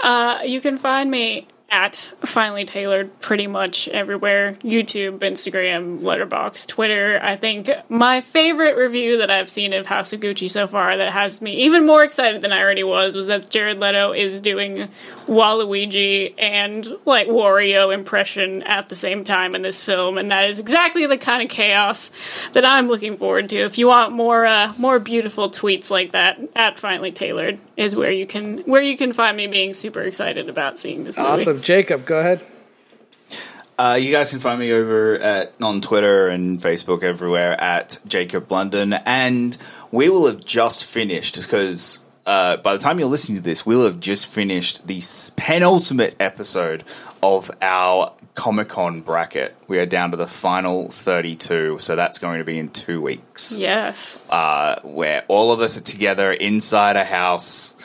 Uh, you can find me at finally tailored pretty much everywhere YouTube, Instagram, Letterboxd, Twitter. I think my favorite review that I've seen of House of Gucci so far that has me even more excited than I already was was that Jared Leto is doing Waluigi and like Wario impression at the same time in this film, and that is exactly the kind of chaos that I'm looking forward to. If you want more uh, more beautiful tweets like that, at finally tailored is where you can where you can find me being super excited about seeing this movie. Awesome, Jacob. Go ahead. Uh, you guys can find me over at on Twitter and Facebook everywhere at Jacob London, and we will have just finished because uh, by the time you're listening to this, we'll have just finished the penultimate episode of our Comic Con bracket. We are down to the final 32, so that's going to be in two weeks, Yes, uh, where all of us are together inside a house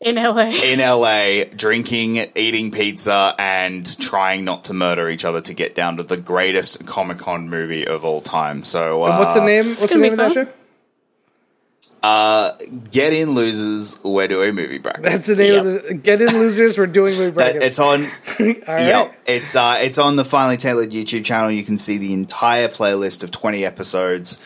in LA. in LA, drinking, eating pizza, and trying not to murder each other to get down to the greatest Comic Con movie of all time. So, uh, And what's the name? What's the name be of that show? Uh, get in, losers. We're doing movie brackets. That's the name Yep. of the Get In Losers. We're doing movie That- brackets. it's on. All right. Yep, it's uh, it's on the finally tailored YouTube channel. You can see the entire playlist of twenty episodes.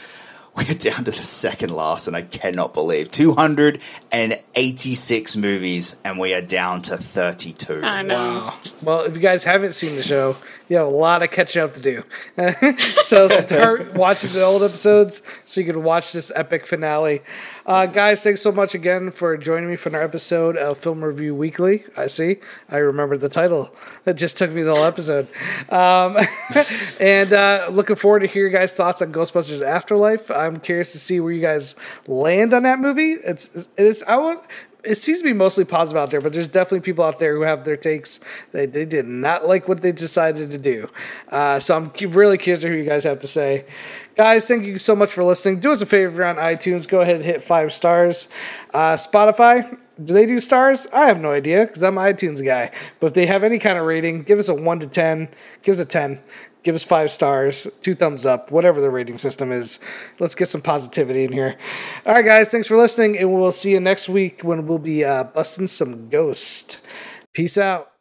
We're down to the second last, and I cannot believe two hundred and eighty-six movies, and we are down to thirty-two. I know. Wow. Well, if you guys haven't seen the show, you have a lot of catching up to do. so start watching the old episodes so you can watch this epic finale. Uh, guys, thanks so much again for joining me for another episode of Film Review Weekly. I see. I remember the title. That just took me the whole episode. Um, and uh, looking forward to hear your guys' thoughts on Ghostbusters Afterlife. I'm curious to see where you guys land on that movie. It's it's I want it seems to be mostly positive out there, but there's definitely people out there who have their takes. They, they did not like what they decided to do. Uh, so I'm really curious to hear you guys have to say. Guys, thank you so much for listening. Do us a favor on iTunes. Go ahead and hit five stars. Uh, Spotify, do they do stars? I have no idea because I'm an iTunes guy. But if they have any kind of rating, give us a 1 to 10. Give us a 10. Give us five stars, two thumbs up, whatever the rating system is. Let's get some positivity in here. All right, guys, thanks for listening, and we'll see you next week when we'll be uh, busting some ghost. Peace out.